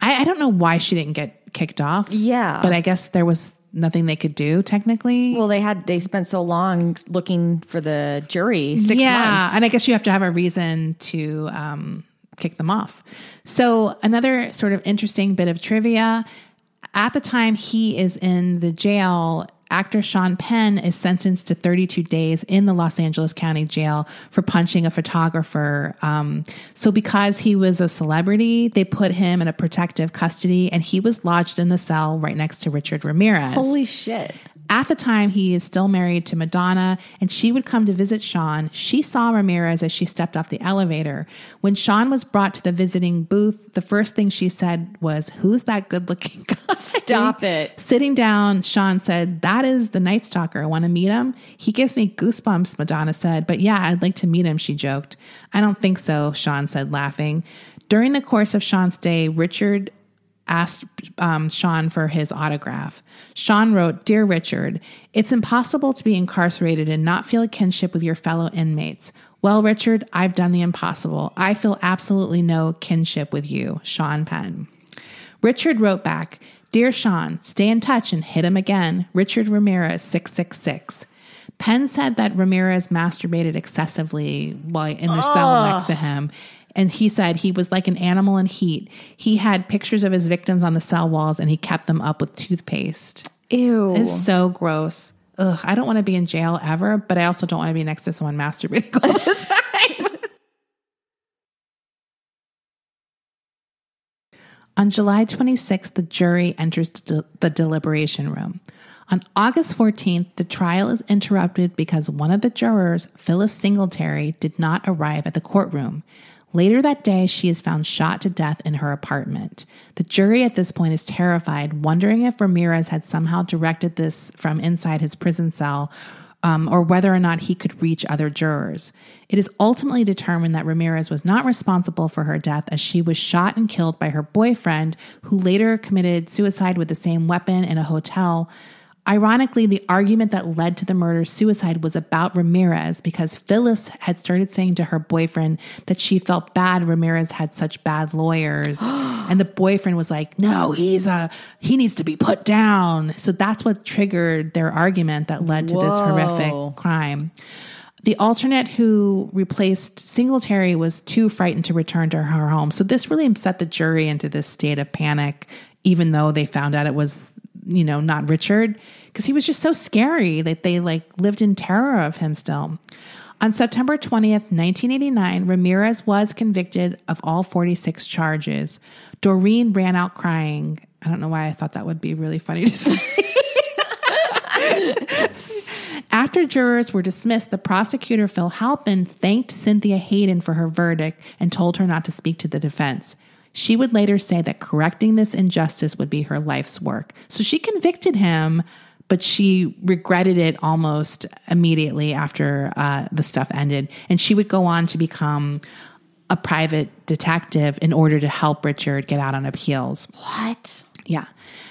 I, I don't know why she didn't get kicked off. Yeah. but I guess there was nothing they could do technically. Well, they had they spent so long looking for the jury, six yeah, months. and I guess you have to have a reason to um, kick them off. So another sort of interesting bit of trivia: at the time he is in the jail, actor Sean Penn is sentenced to 32 days in the Los Angeles County Jail for punching a photographer. Um, so because he was a celebrity, they put him in a protective custody, and he was lodged in the cell right next to Richard Ramirez. Holy shit! At the time, he is still married to Madonna, and she would come to visit Sean. She saw Ramirez as she stepped off the elevator. When Sean was brought to the visiting booth, the first thing she said was, Who's that good looking guy? Stop it. Sitting down, Sean said, That is the Night Stalker. I want to meet him. He gives me goosebumps, Madonna said. But yeah, I'd like to meet him, she joked. I don't think so, Sean said, laughing. During the course of Sean's day, Richard asked um, Sean for his autograph. Sean wrote, Dear Richard, it's impossible to be incarcerated and not feel a kinship with your fellow inmates. Well, Richard, I've done the impossible. I feel absolutely no kinship with you, Sean Penn. Richard wrote back, Dear Sean, stay in touch and hit him again. Richard Ramirez, 666. Penn said that Ramirez masturbated excessively while in the cell next to him. And he said he was like an animal in heat. He had pictures of his victims on the cell walls and he kept them up with toothpaste. Ew. It's so gross. Ugh, I don't want to be in jail ever, but I also don't want to be next to someone masturbating all the time. On July 26th, the jury enters the, the deliberation room. On August 14th, the trial is interrupted because one of the jurors, Phyllis Singletary, did not arrive at the courtroom. Later that day, she is found shot to death in her apartment. The jury at this point is terrified, wondering if Ramirez had somehow directed this from inside his prison cell um, or whether or not he could reach other jurors. It is ultimately determined that Ramirez was not responsible for her death as she was shot and killed by her boyfriend, who later committed suicide with the same weapon in a hotel. Ironically, the argument that led to the murder suicide was about Ramirez because Phyllis had started saying to her boyfriend that she felt bad Ramirez had such bad lawyers. and the boyfriend was like, no, he's a, he needs to be put down. So that's what triggered their argument that led to this horrific crime. The alternate who replaced Singletary was too frightened to return to her home. So this really set the jury into this state of panic, even though they found out it was, you know, not Richard, because he was just so scary that they like lived in terror of him still. On September 20th, 1989, Ramirez was convicted of all 46 charges. Doreen ran out crying. I don't know why I thought that would be really funny to say. After jurors were dismissed, the prosecutor, Phil Halpin, thanked Cynthia Hayden for her verdict and told her not to speak to the defense. She would later say that correcting this injustice would be her life's work. So she convicted him, but she regretted it almost immediately after uh, the stuff ended. And she would go on to become a private detective in order to help Richard get out on appeals. What? Yeah.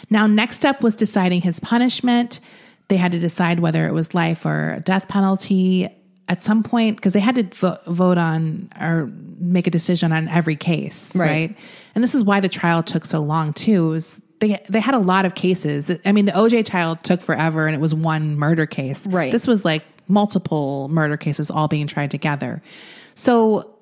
Now, next up was deciding his punishment. They had to decide whether it was life or death penalty at some point because they had to vo- vote on or make a decision on every case, right. Right. And this is why the trial took so long too. Was they they had a lot of cases. I mean, the OJ trial took forever, and it was one murder case. Right. This was like multiple murder cases all being tried together. So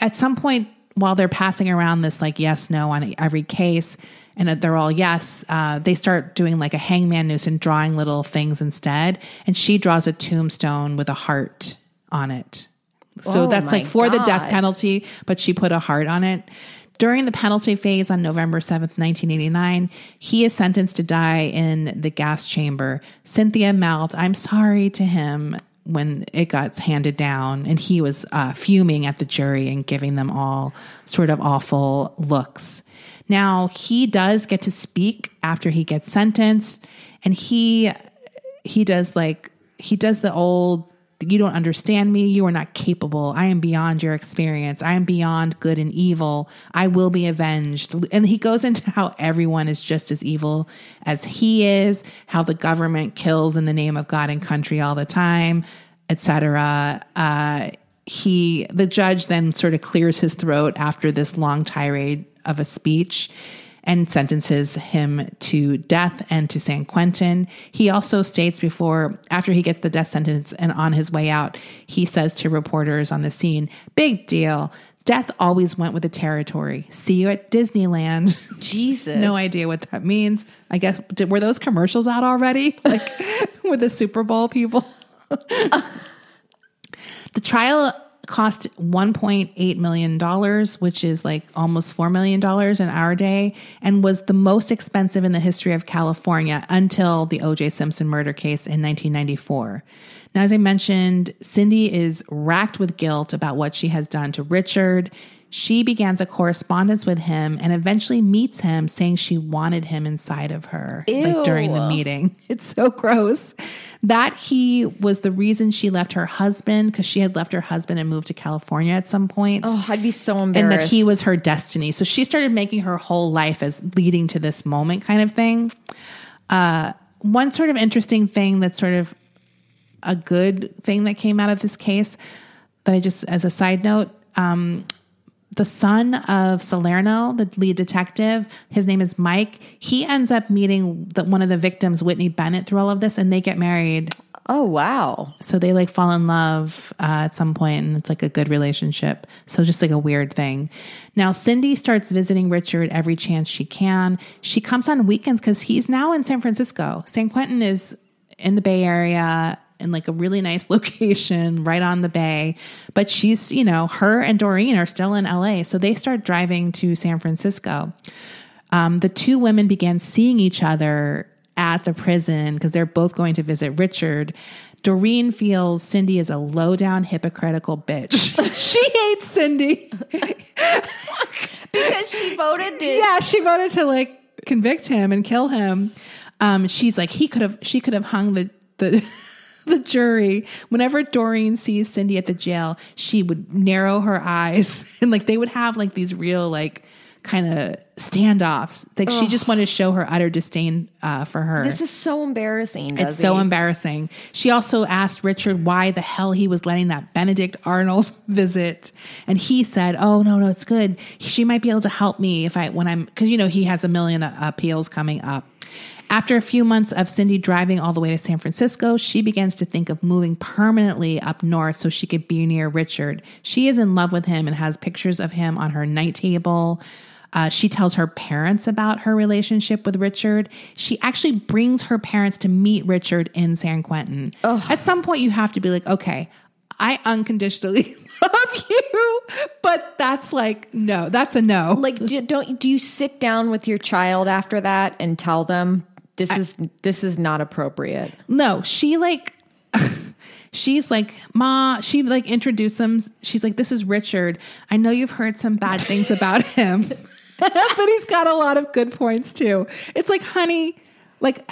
at some point while they're passing around this like yes no on every case and they're all yes uh, they start doing like a hangman noose and drawing little things instead and she draws a tombstone with a heart on it so Oh that's like for the death penalty but she put a heart on it during the penalty phase on November 7th, 1989, he is sentenced to die in the gas chamber. Cynthia mouthed, I'm sorry to him when it got handed down, and he was uh, fuming at the jury and giving them all sort of awful looks. Now, he does get to speak after he gets sentenced, and he he does like he does the old you don't understand me. You are not capable. I am beyond your experience. I am beyond good and evil. I will be avenged. And he goes into how everyone is just as evil as he is, how the government kills in the name of God and country all the time, etc. Uh, he, the judge, then sort of clears his throat after this long tirade of a speech and sentences him to death and to San Quentin. He also states before, after he gets the death sentence and on his way out, he says to reporters on the scene, Big deal. Death always went with the territory. See you at Disneyland. Jesus. no idea what that means. I guess, did, were those commercials out already? Like with the Super Bowl people? the trial cost $1.8 million, which is like almost $4 million in our day, and was the most expensive in the history of California until the O.J. Simpson murder case in 1994. Now, as I mentioned, Cindy is racked with guilt about what she has done to Richard. She begins a correspondence with him and eventually meets him saying she wanted him inside of her like during the meeting. It's so gross. That he was the reason she left her husband because she had left her husband and moved to California at some point. Oh, I'd be so embarrassed. and that he was her destiny. So she started making her whole life as leading to this moment kind of thing. Uh, one sort of interesting thing that's sort of a good thing that came out of this case that I just, as a side note, um, the son of Salerno, the lead detective, his name is Mike. He ends up meeting the, one of the victims, Whitney Bennett, through all of this, and they get married. Oh, wow. So they like fall in love uh, at some point, and it's like a good relationship. So just like a weird thing. Now Cindy starts visiting Richard every chance she can. She comes on weekends because he's now in San Francisco. San Quentin is in the Bay Area in like a really nice location right on the bay. But she's, you know, her and Doreen are still in LA. So they start driving to San Francisco. Um, the two women began seeing each other at the prison because they're both going to visit Richard. Doreen feels Cindy is a low down, hypocritical bitch. she hates Cindy. Because she voted to. yeah, she voted to like convict him and kill him. Um, she's like, he could have, she could have hung the, the, the jury. Whenever Doreen sees Cindy at the jail, she would narrow her eyes and like they would have like these real, like, kind of standoffs. Like she just wanted to show her utter disdain uh, for her. This is so embarrassing. It's so embarrassing. She also asked Richard why the hell he was letting that Benedict Arnold visit, and he said, "Oh no, no, it's good. She might be able to help me if I when I'm because you know he has a million uh, appeals coming up." After a few months of Cindy driving all the way to San Francisco, she begins to think of moving permanently up north so she could be near Richard. She is in love with him and has pictures of him on her night table. Uh, she tells her parents about her relationship with Richard. She actually brings her parents to meet Richard in San Quentin. At some point, you have to be like, okay, I unconditionally love you, but that's like, no, that's a no. like do, don't do you sit down with your child after that and tell them this is this is not appropriate No, she like she's like, Ma, she like introduced them. She's like, This is Richard. I know you've heard some bad things about him. but he's got a lot of good points too. It's like, honey, like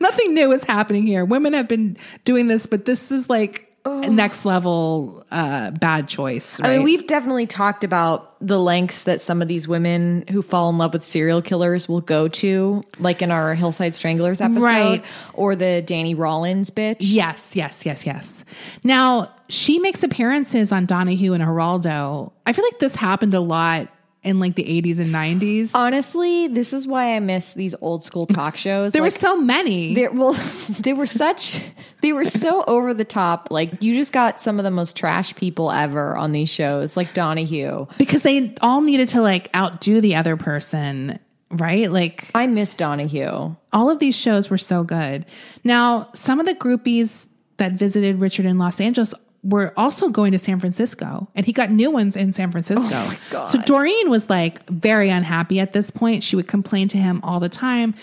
nothing new is happening here. Women have been doing this, but this is like next level uh bad choice. Right? I mean, we've definitely talked about the lengths that some of these women who fall in love with serial killers will go to, like in our Hillside Stranglers episode, Right. or the Danny Rolling bitch. Yes, yes, yes, yes. Now, she makes appearances on Donahue and Geraldo. I feel like this happened a lot in like the 80s and 90s. Honestly, this is why I miss these old school talk shows. there Like, were so many. They, well, they were such, they were so over the top. Like you just got some of the most trash people ever on these shows, like Donahue. because they all needed to like outdo the other person, right? Like I miss Donahue. all of these shows were so good. Now, some of the groupies that visited Richard in Los Angeles were also going to San Francisco, and he got new ones in San Francisco. Oh so Doreen was like very unhappy at this point. She would complain to him all the time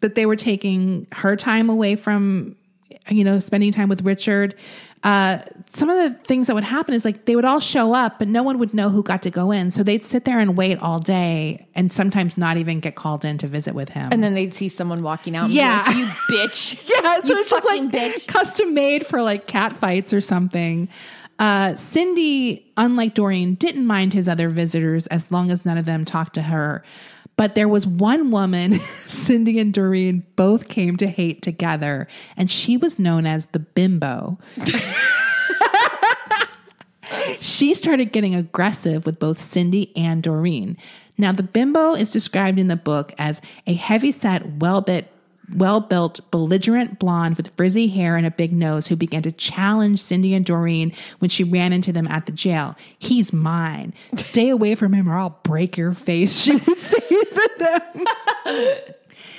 that they were taking her time away from you know spending time with richard uh, some of the things that would happen is like they would all show up, but no one would know who got to go in. So they'd sit there and wait all day and sometimes not even get called in to visit with him. And then they'd see someone walking out. And Yeah. be like, you bitch. yeah, so you it's just like fucking bitch. custom made for like cat fights or something. Uh, Cindy, unlike Doreen, didn't mind his other visitors as long as none of them talked to her. But there was one woman, Cindy and Doreen both came to hate together, and she was known as the bimbo. she started getting aggressive with both Cindy and Doreen. Now, the bimbo is described in the book as a heavy-set, well-built, well-built, belligerent blonde with frizzy hair and a big nose who began to challenge Cindy and Doreen when she ran into them at the jail. He's mine. Stay away from him or I'll break your face, she would say to them.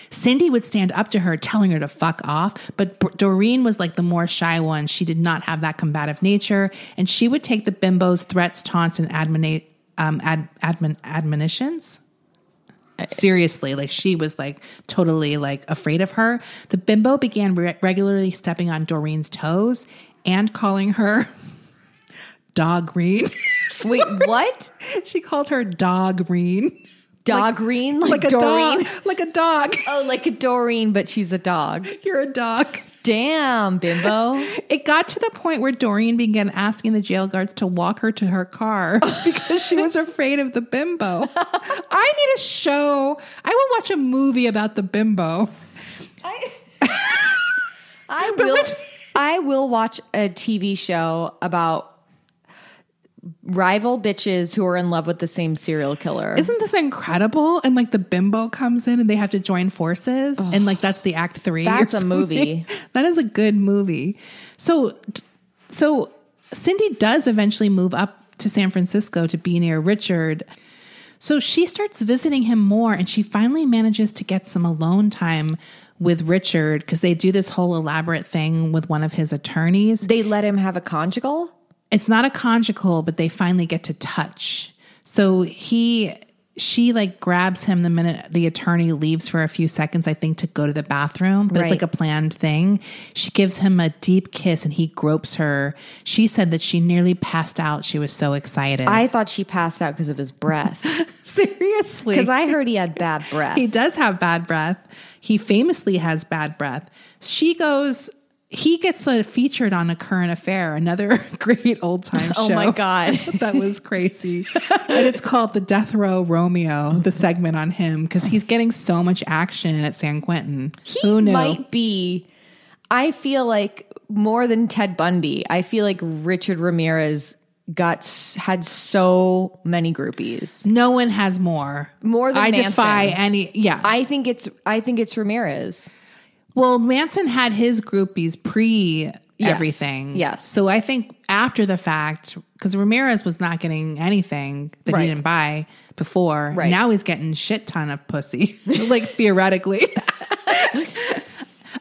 Cindy would stand up to her, telling her to fuck off. But Doreen was like the more shy one. She did not have that combative nature, and she would take the bimbo's threats, taunts, and admoni- um, ad- admon- admonitions seriously. Like she was like totally like afraid of her. The bimbo began re- regularly stepping on Doreen's toes and calling her dog green. Wait, what? she called her dog green. Dog green? Like, Like a Doreen? dog. Like a dog. Oh, like a Doreen, but she's a dog. You're a dog. Damn, bimbo. It got to the point where Doreen began asking the jail guards to walk her to her car because she was afraid of the bimbo. I need a show. I will watch a movie about the bimbo. I will. I will watch a TV show about rival bitches who are in love with the same serial killer. Isn't this incredible? And like the bimbo comes in and they have to join forces. And like that's the act three. That's a movie. that is a good movie. So, so Cindy does eventually move up to San Francisco to be near Richard. So she starts visiting him more and she finally manages to get some alone time with Richard because they do this whole elaborate thing with one of his attorneys. they let him have a conjugal? It's not a conjugal, but they finally get to touch. So he she like grabs him the minute the attorney leaves for a few seconds, I think, to go to the bathroom. But Right. it's like a planned thing. She gives him a deep kiss and he gropes her. She said that she nearly passed out. She was so excited. I thought she passed out because of his breath. seriously. Because I heard he had bad breath. He does have bad breath. He famously has bad breath. She goes, he gets uh, featured on a current affair, another great old time show. Oh my God. that was crazy. and it's called the Death Row Romeo, the segment on him, because he's getting so much action at San Quentin. he Who knew? might be. I feel like more than Ted Bundy. I feel like Richard Ramirez got had so many groupies. no one has more. More than I defy any. Yeah. I think it's I think it's Ramirez. Well, Manson had his groupies pre everything. yes. So I think after the fact, because Ramirez was not getting anything that Right. he didn't buy before. Right. Now he's getting shit ton of pussy, like theoretically.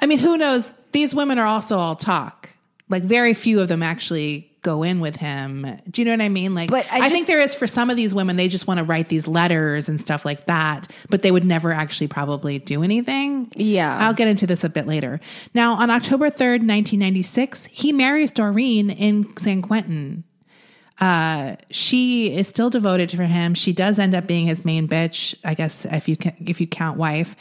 I mean, who knows? These women are also all talk. Like very few of them actually go in with him. Do you know what I mean? Like, But I I, just- think there is for some of these women, they just want to write these letters and stuff like that, but they would never actually probably do anything. Yeah. I'll get into this a bit later. Now, on October 3rd, 1996, he marries Doreen in San Quentin. Uh, she is still devoted to him. She does end up being his main bitch, I guess, if you can, if you count wife,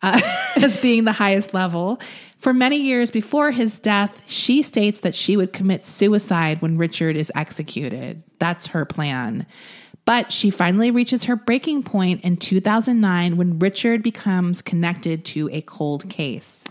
uh, as being the highest level. For many years before his death, she states that she would commit suicide when Richard is executed. That's her plan. But she finally reaches her breaking point in 2009 when Richard becomes connected to a cold case.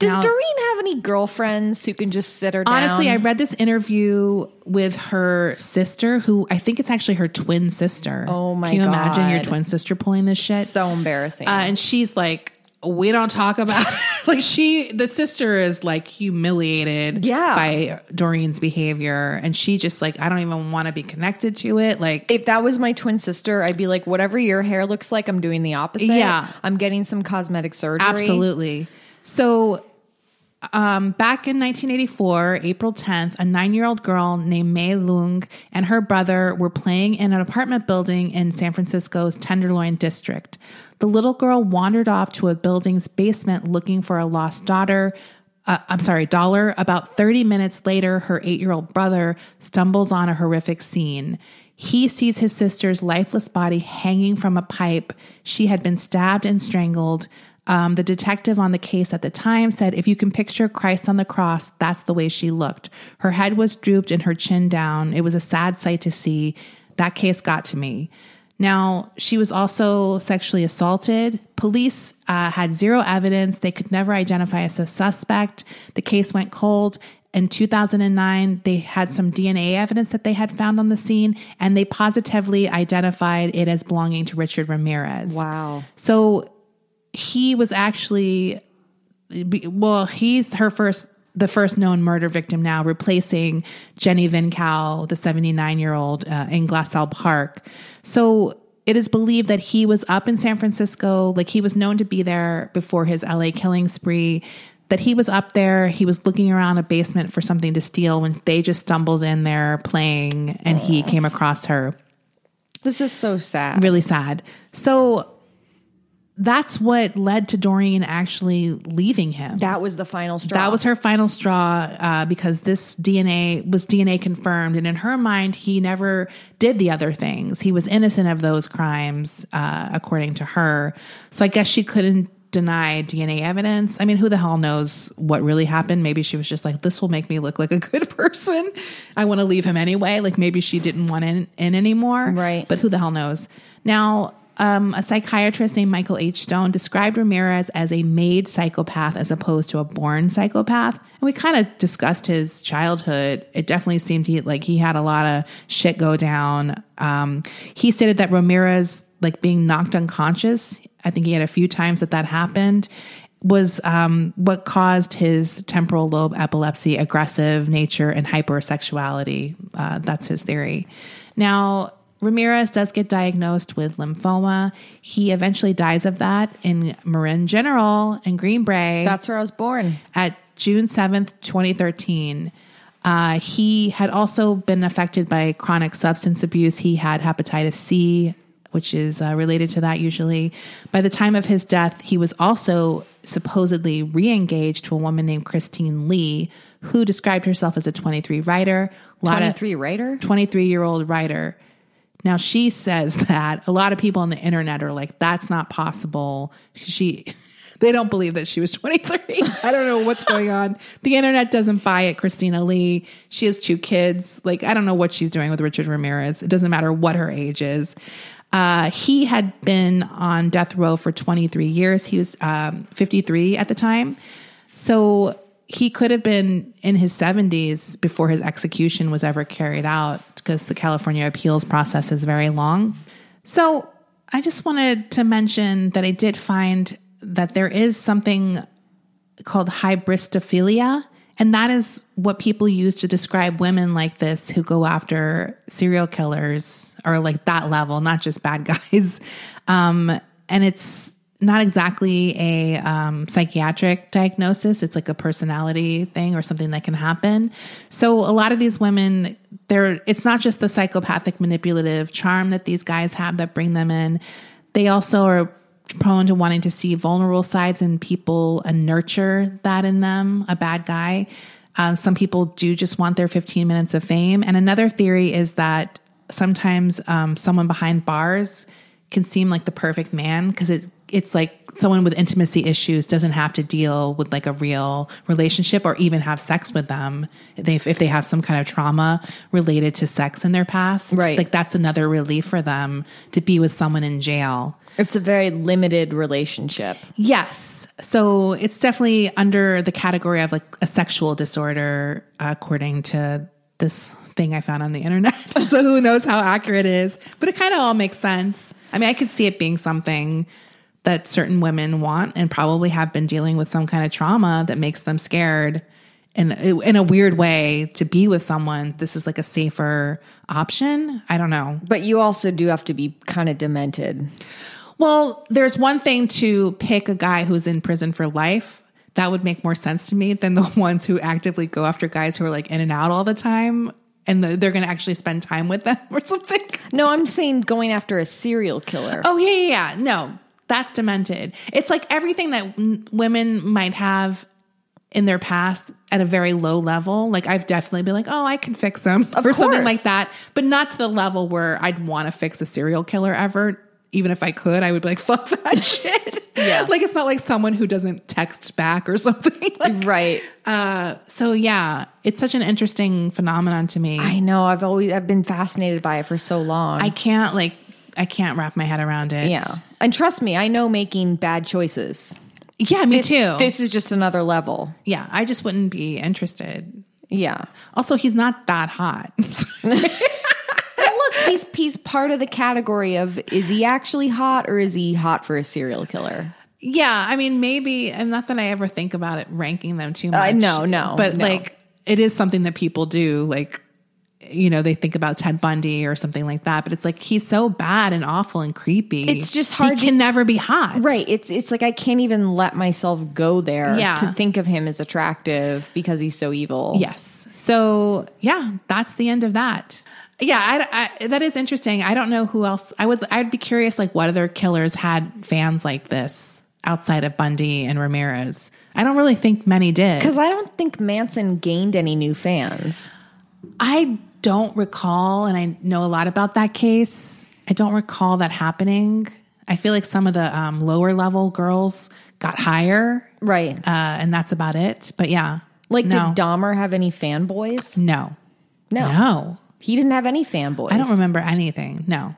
Does Now- Doreen have any girlfriends who can just sit her down? Honestly, I read this interview with her sister, who I think it's actually her twin sister. Oh my god! Can you imagine your twin sister pulling this shit? so embarrassing. Uh, and she's like, we don't talk about like she the sister is like humiliated Yeah. by Doreen's behavior and she just like I don't even want to be connected to it like if that was my twin sister, I'd be like, whatever your hair looks like, I'm doing the opposite. Yeah. I'm getting some cosmetic surgery. Absolutely. So, um, back in 1984, April 10th, a nine year old girl named Mei Leung and her brother were playing in an apartment building in San Francisco's Tenderloin district. The little girl wandered off to a building's basement looking for a lost daughter. uh, I'm sorry, dollar. About 30 minutes later, her eight year old brother stumbles on a horrific scene. He sees his sister's lifeless body hanging from a pipe. She had been stabbed and strangled. Um, the detective on the case at the time said, if you can picture Christ on the cross, that's the way she looked. Her head was drooped and her chin down. It was a sad sight to see. That case got to me. Now, she was also sexually assaulted. Police uh, had zero evidence. They could never identify as a suspect. The case went cold. In 2009, they had some DNA evidence that they had found on the scene, and they positively identified it as belonging to Richard Ramirez. Wow. So he was actually, well, he's her first, the first known murder victim now, replacing Jenny Vincow, the 79 year old uh, in Glassell Park. So it is believed that he was up in San Francisco, like he was known to be there before his LA killing spree. That he was up there, he was looking around a basement for something to steal when they just stumbled in there playing and he came across her. This is so sad. Really sad. So that's what led to Doreen actually leaving him. That was the final straw. That was her final straw uh, because this DNA was DNA confirmed. And in her mind, he never did the other things. He was innocent of those crimes, uh, according to her. So I guess she couldn't deny DNA evidence. I mean, who the hell knows what really happened? Maybe she was just like, this will make me look like a good person. I want to leave him anyway. Like maybe she didn't want in, in anymore. Right. But who the hell knows? Now, um, a psychiatrist named Michael H. Stone described Ramirez as a made psychopath as opposed to a born psychopath. And we kind of discussed his childhood. It definitely seemed he, like he had a lot of shit go down. Um, he stated that Ramirez, like being knocked unconscious, I think he had a few times that that happened, was um, what caused his temporal lobe epilepsy, aggressive nature, and hypersexuality. Uh, that's his theory. Now, Ramirez does get diagnosed with lymphoma. He eventually dies of that in Marin General in Greenbrae That's where I was born. at June 7th, 2013. Uh, he had also been affected by chronic substance abuse. He had hepatitis C, which is uh, related to that usually. By the time of his death, he was also supposedly re engaged to a woman named Christine Lee, who described herself as a 23 writer. A lot of- 23 writer? 23 year old writer. Now she says that a lot of people on the internet are like, that's not possible. She, they don't believe that she was 23. I don't know what's going on. The internet doesn't buy it. Christina Lee, she has two kids. Like, I don't know what she's doing with Richard Ramirez. It doesn't matter what her age is. Uh, he had been on death row for 23 years. He was um, 53 at the time. So he could have been in his 70s before his execution was ever carried out because the California appeals process is very long. So I just wanted to mention that I did find that there is something called hybristophilia. And that is what people use to describe women like this who go after serial killers or like that level, not just bad guys. Um, and it's not exactly a um, psychiatric diagnosis. It's like a personality thing or something that can happen. So a lot of these women, they're it's not just the psychopathic manipulative charm that these guys have that bring them in. They also are prone to wanting to see vulnerable sides in people and nurture that in them, a bad guy. Um, some people do just want their 15 minutes of fame. And another theory is that sometimes um, someone behind bars can seem like the perfect man because it, it's like someone with intimacy issues doesn't have to deal with like a real relationship or even have sex with them if they, if they have some kind of trauma related to sex in their past. Right. Like that's another relief for them to be with someone in jail. It's a very limited relationship. Yes. So it's definitely under the category of like a sexual disorder, according to this thing I found on the internet. so who knows how accurate it is, but it kind of all makes sense. I mean, I could see it being something that certain women want and probably have been dealing with some kind of trauma that makes them scared in in a weird way to be with someone. This is like a safer option. I don't know. But you also do have to be kind of demented. Well, there's one thing to pick a guy who's in prison for life. That would make more sense to me than the ones who actively go after guys who are like in and out all the time and the, they're going to actually spend time with them or something. No, I'm saying going after a serial killer. Oh, yeah, yeah, yeah. No, that's demented. It's like everything that n- women might have in their past at a very low level. Like I've definitely been like, oh, I can fix them or something like that, but not to the level where I'd want to fix a serial killer ever. Even if I could, I would be like, fuck that shit. Yeah. like it's not like someone who doesn't text back or something. Like, Right. Uh, so yeah, it's such an interesting phenomenon to me. I know. I've always I've been fascinated by it for so long. I can't like I can't wrap my head around it. yeah. And trust me, I know making bad choices. Yeah, me This, too. This is just another level. yeah, I just wouldn't be interested. Yeah. Also, he's not that hot. Look, he's he's part of the category of is he actually hot or is he hot for a serial killer? yeah, I mean, maybe, and not that I ever think about it ranking them too much. Uh, no, no, But no. like, it is something that people do. Like, you know, they think about Ted Bundy or something like that. But it's like he's so bad and awful and creepy. It's just hard He to- can never be hot. Right. It's it's like I can't even let myself go there Yeah. to think of him as attractive because he's so evil. Yes. So yeah, that's the end of that. Yeah, I, I, that is interesting. I don't know who else. I would. I'd be curious, like what other killers had fans like this outside of Bundy and Ramirez. I don't really think many did. Because I don't think Manson gained any new fans. I don't recall, and I know a lot about that case. I don't recall that happening. I feel like some of the um, lower level girls got higher, Right. uh, and that's about it. But yeah, Like, no, did Dahmer have any fanboys? no, No. no. He didn't have any fanboys. I don't remember anything. No.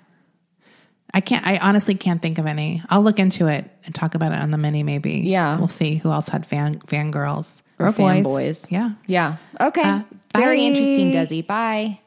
I can't I honestly can't think of any. I'll look into it and talk about it on the mini maybe. Yeah. We'll see who else had fan fangirls Or boys. fanboys. Yeah. Yeah. Okay. Uh, Very interesting, Desi. Bye.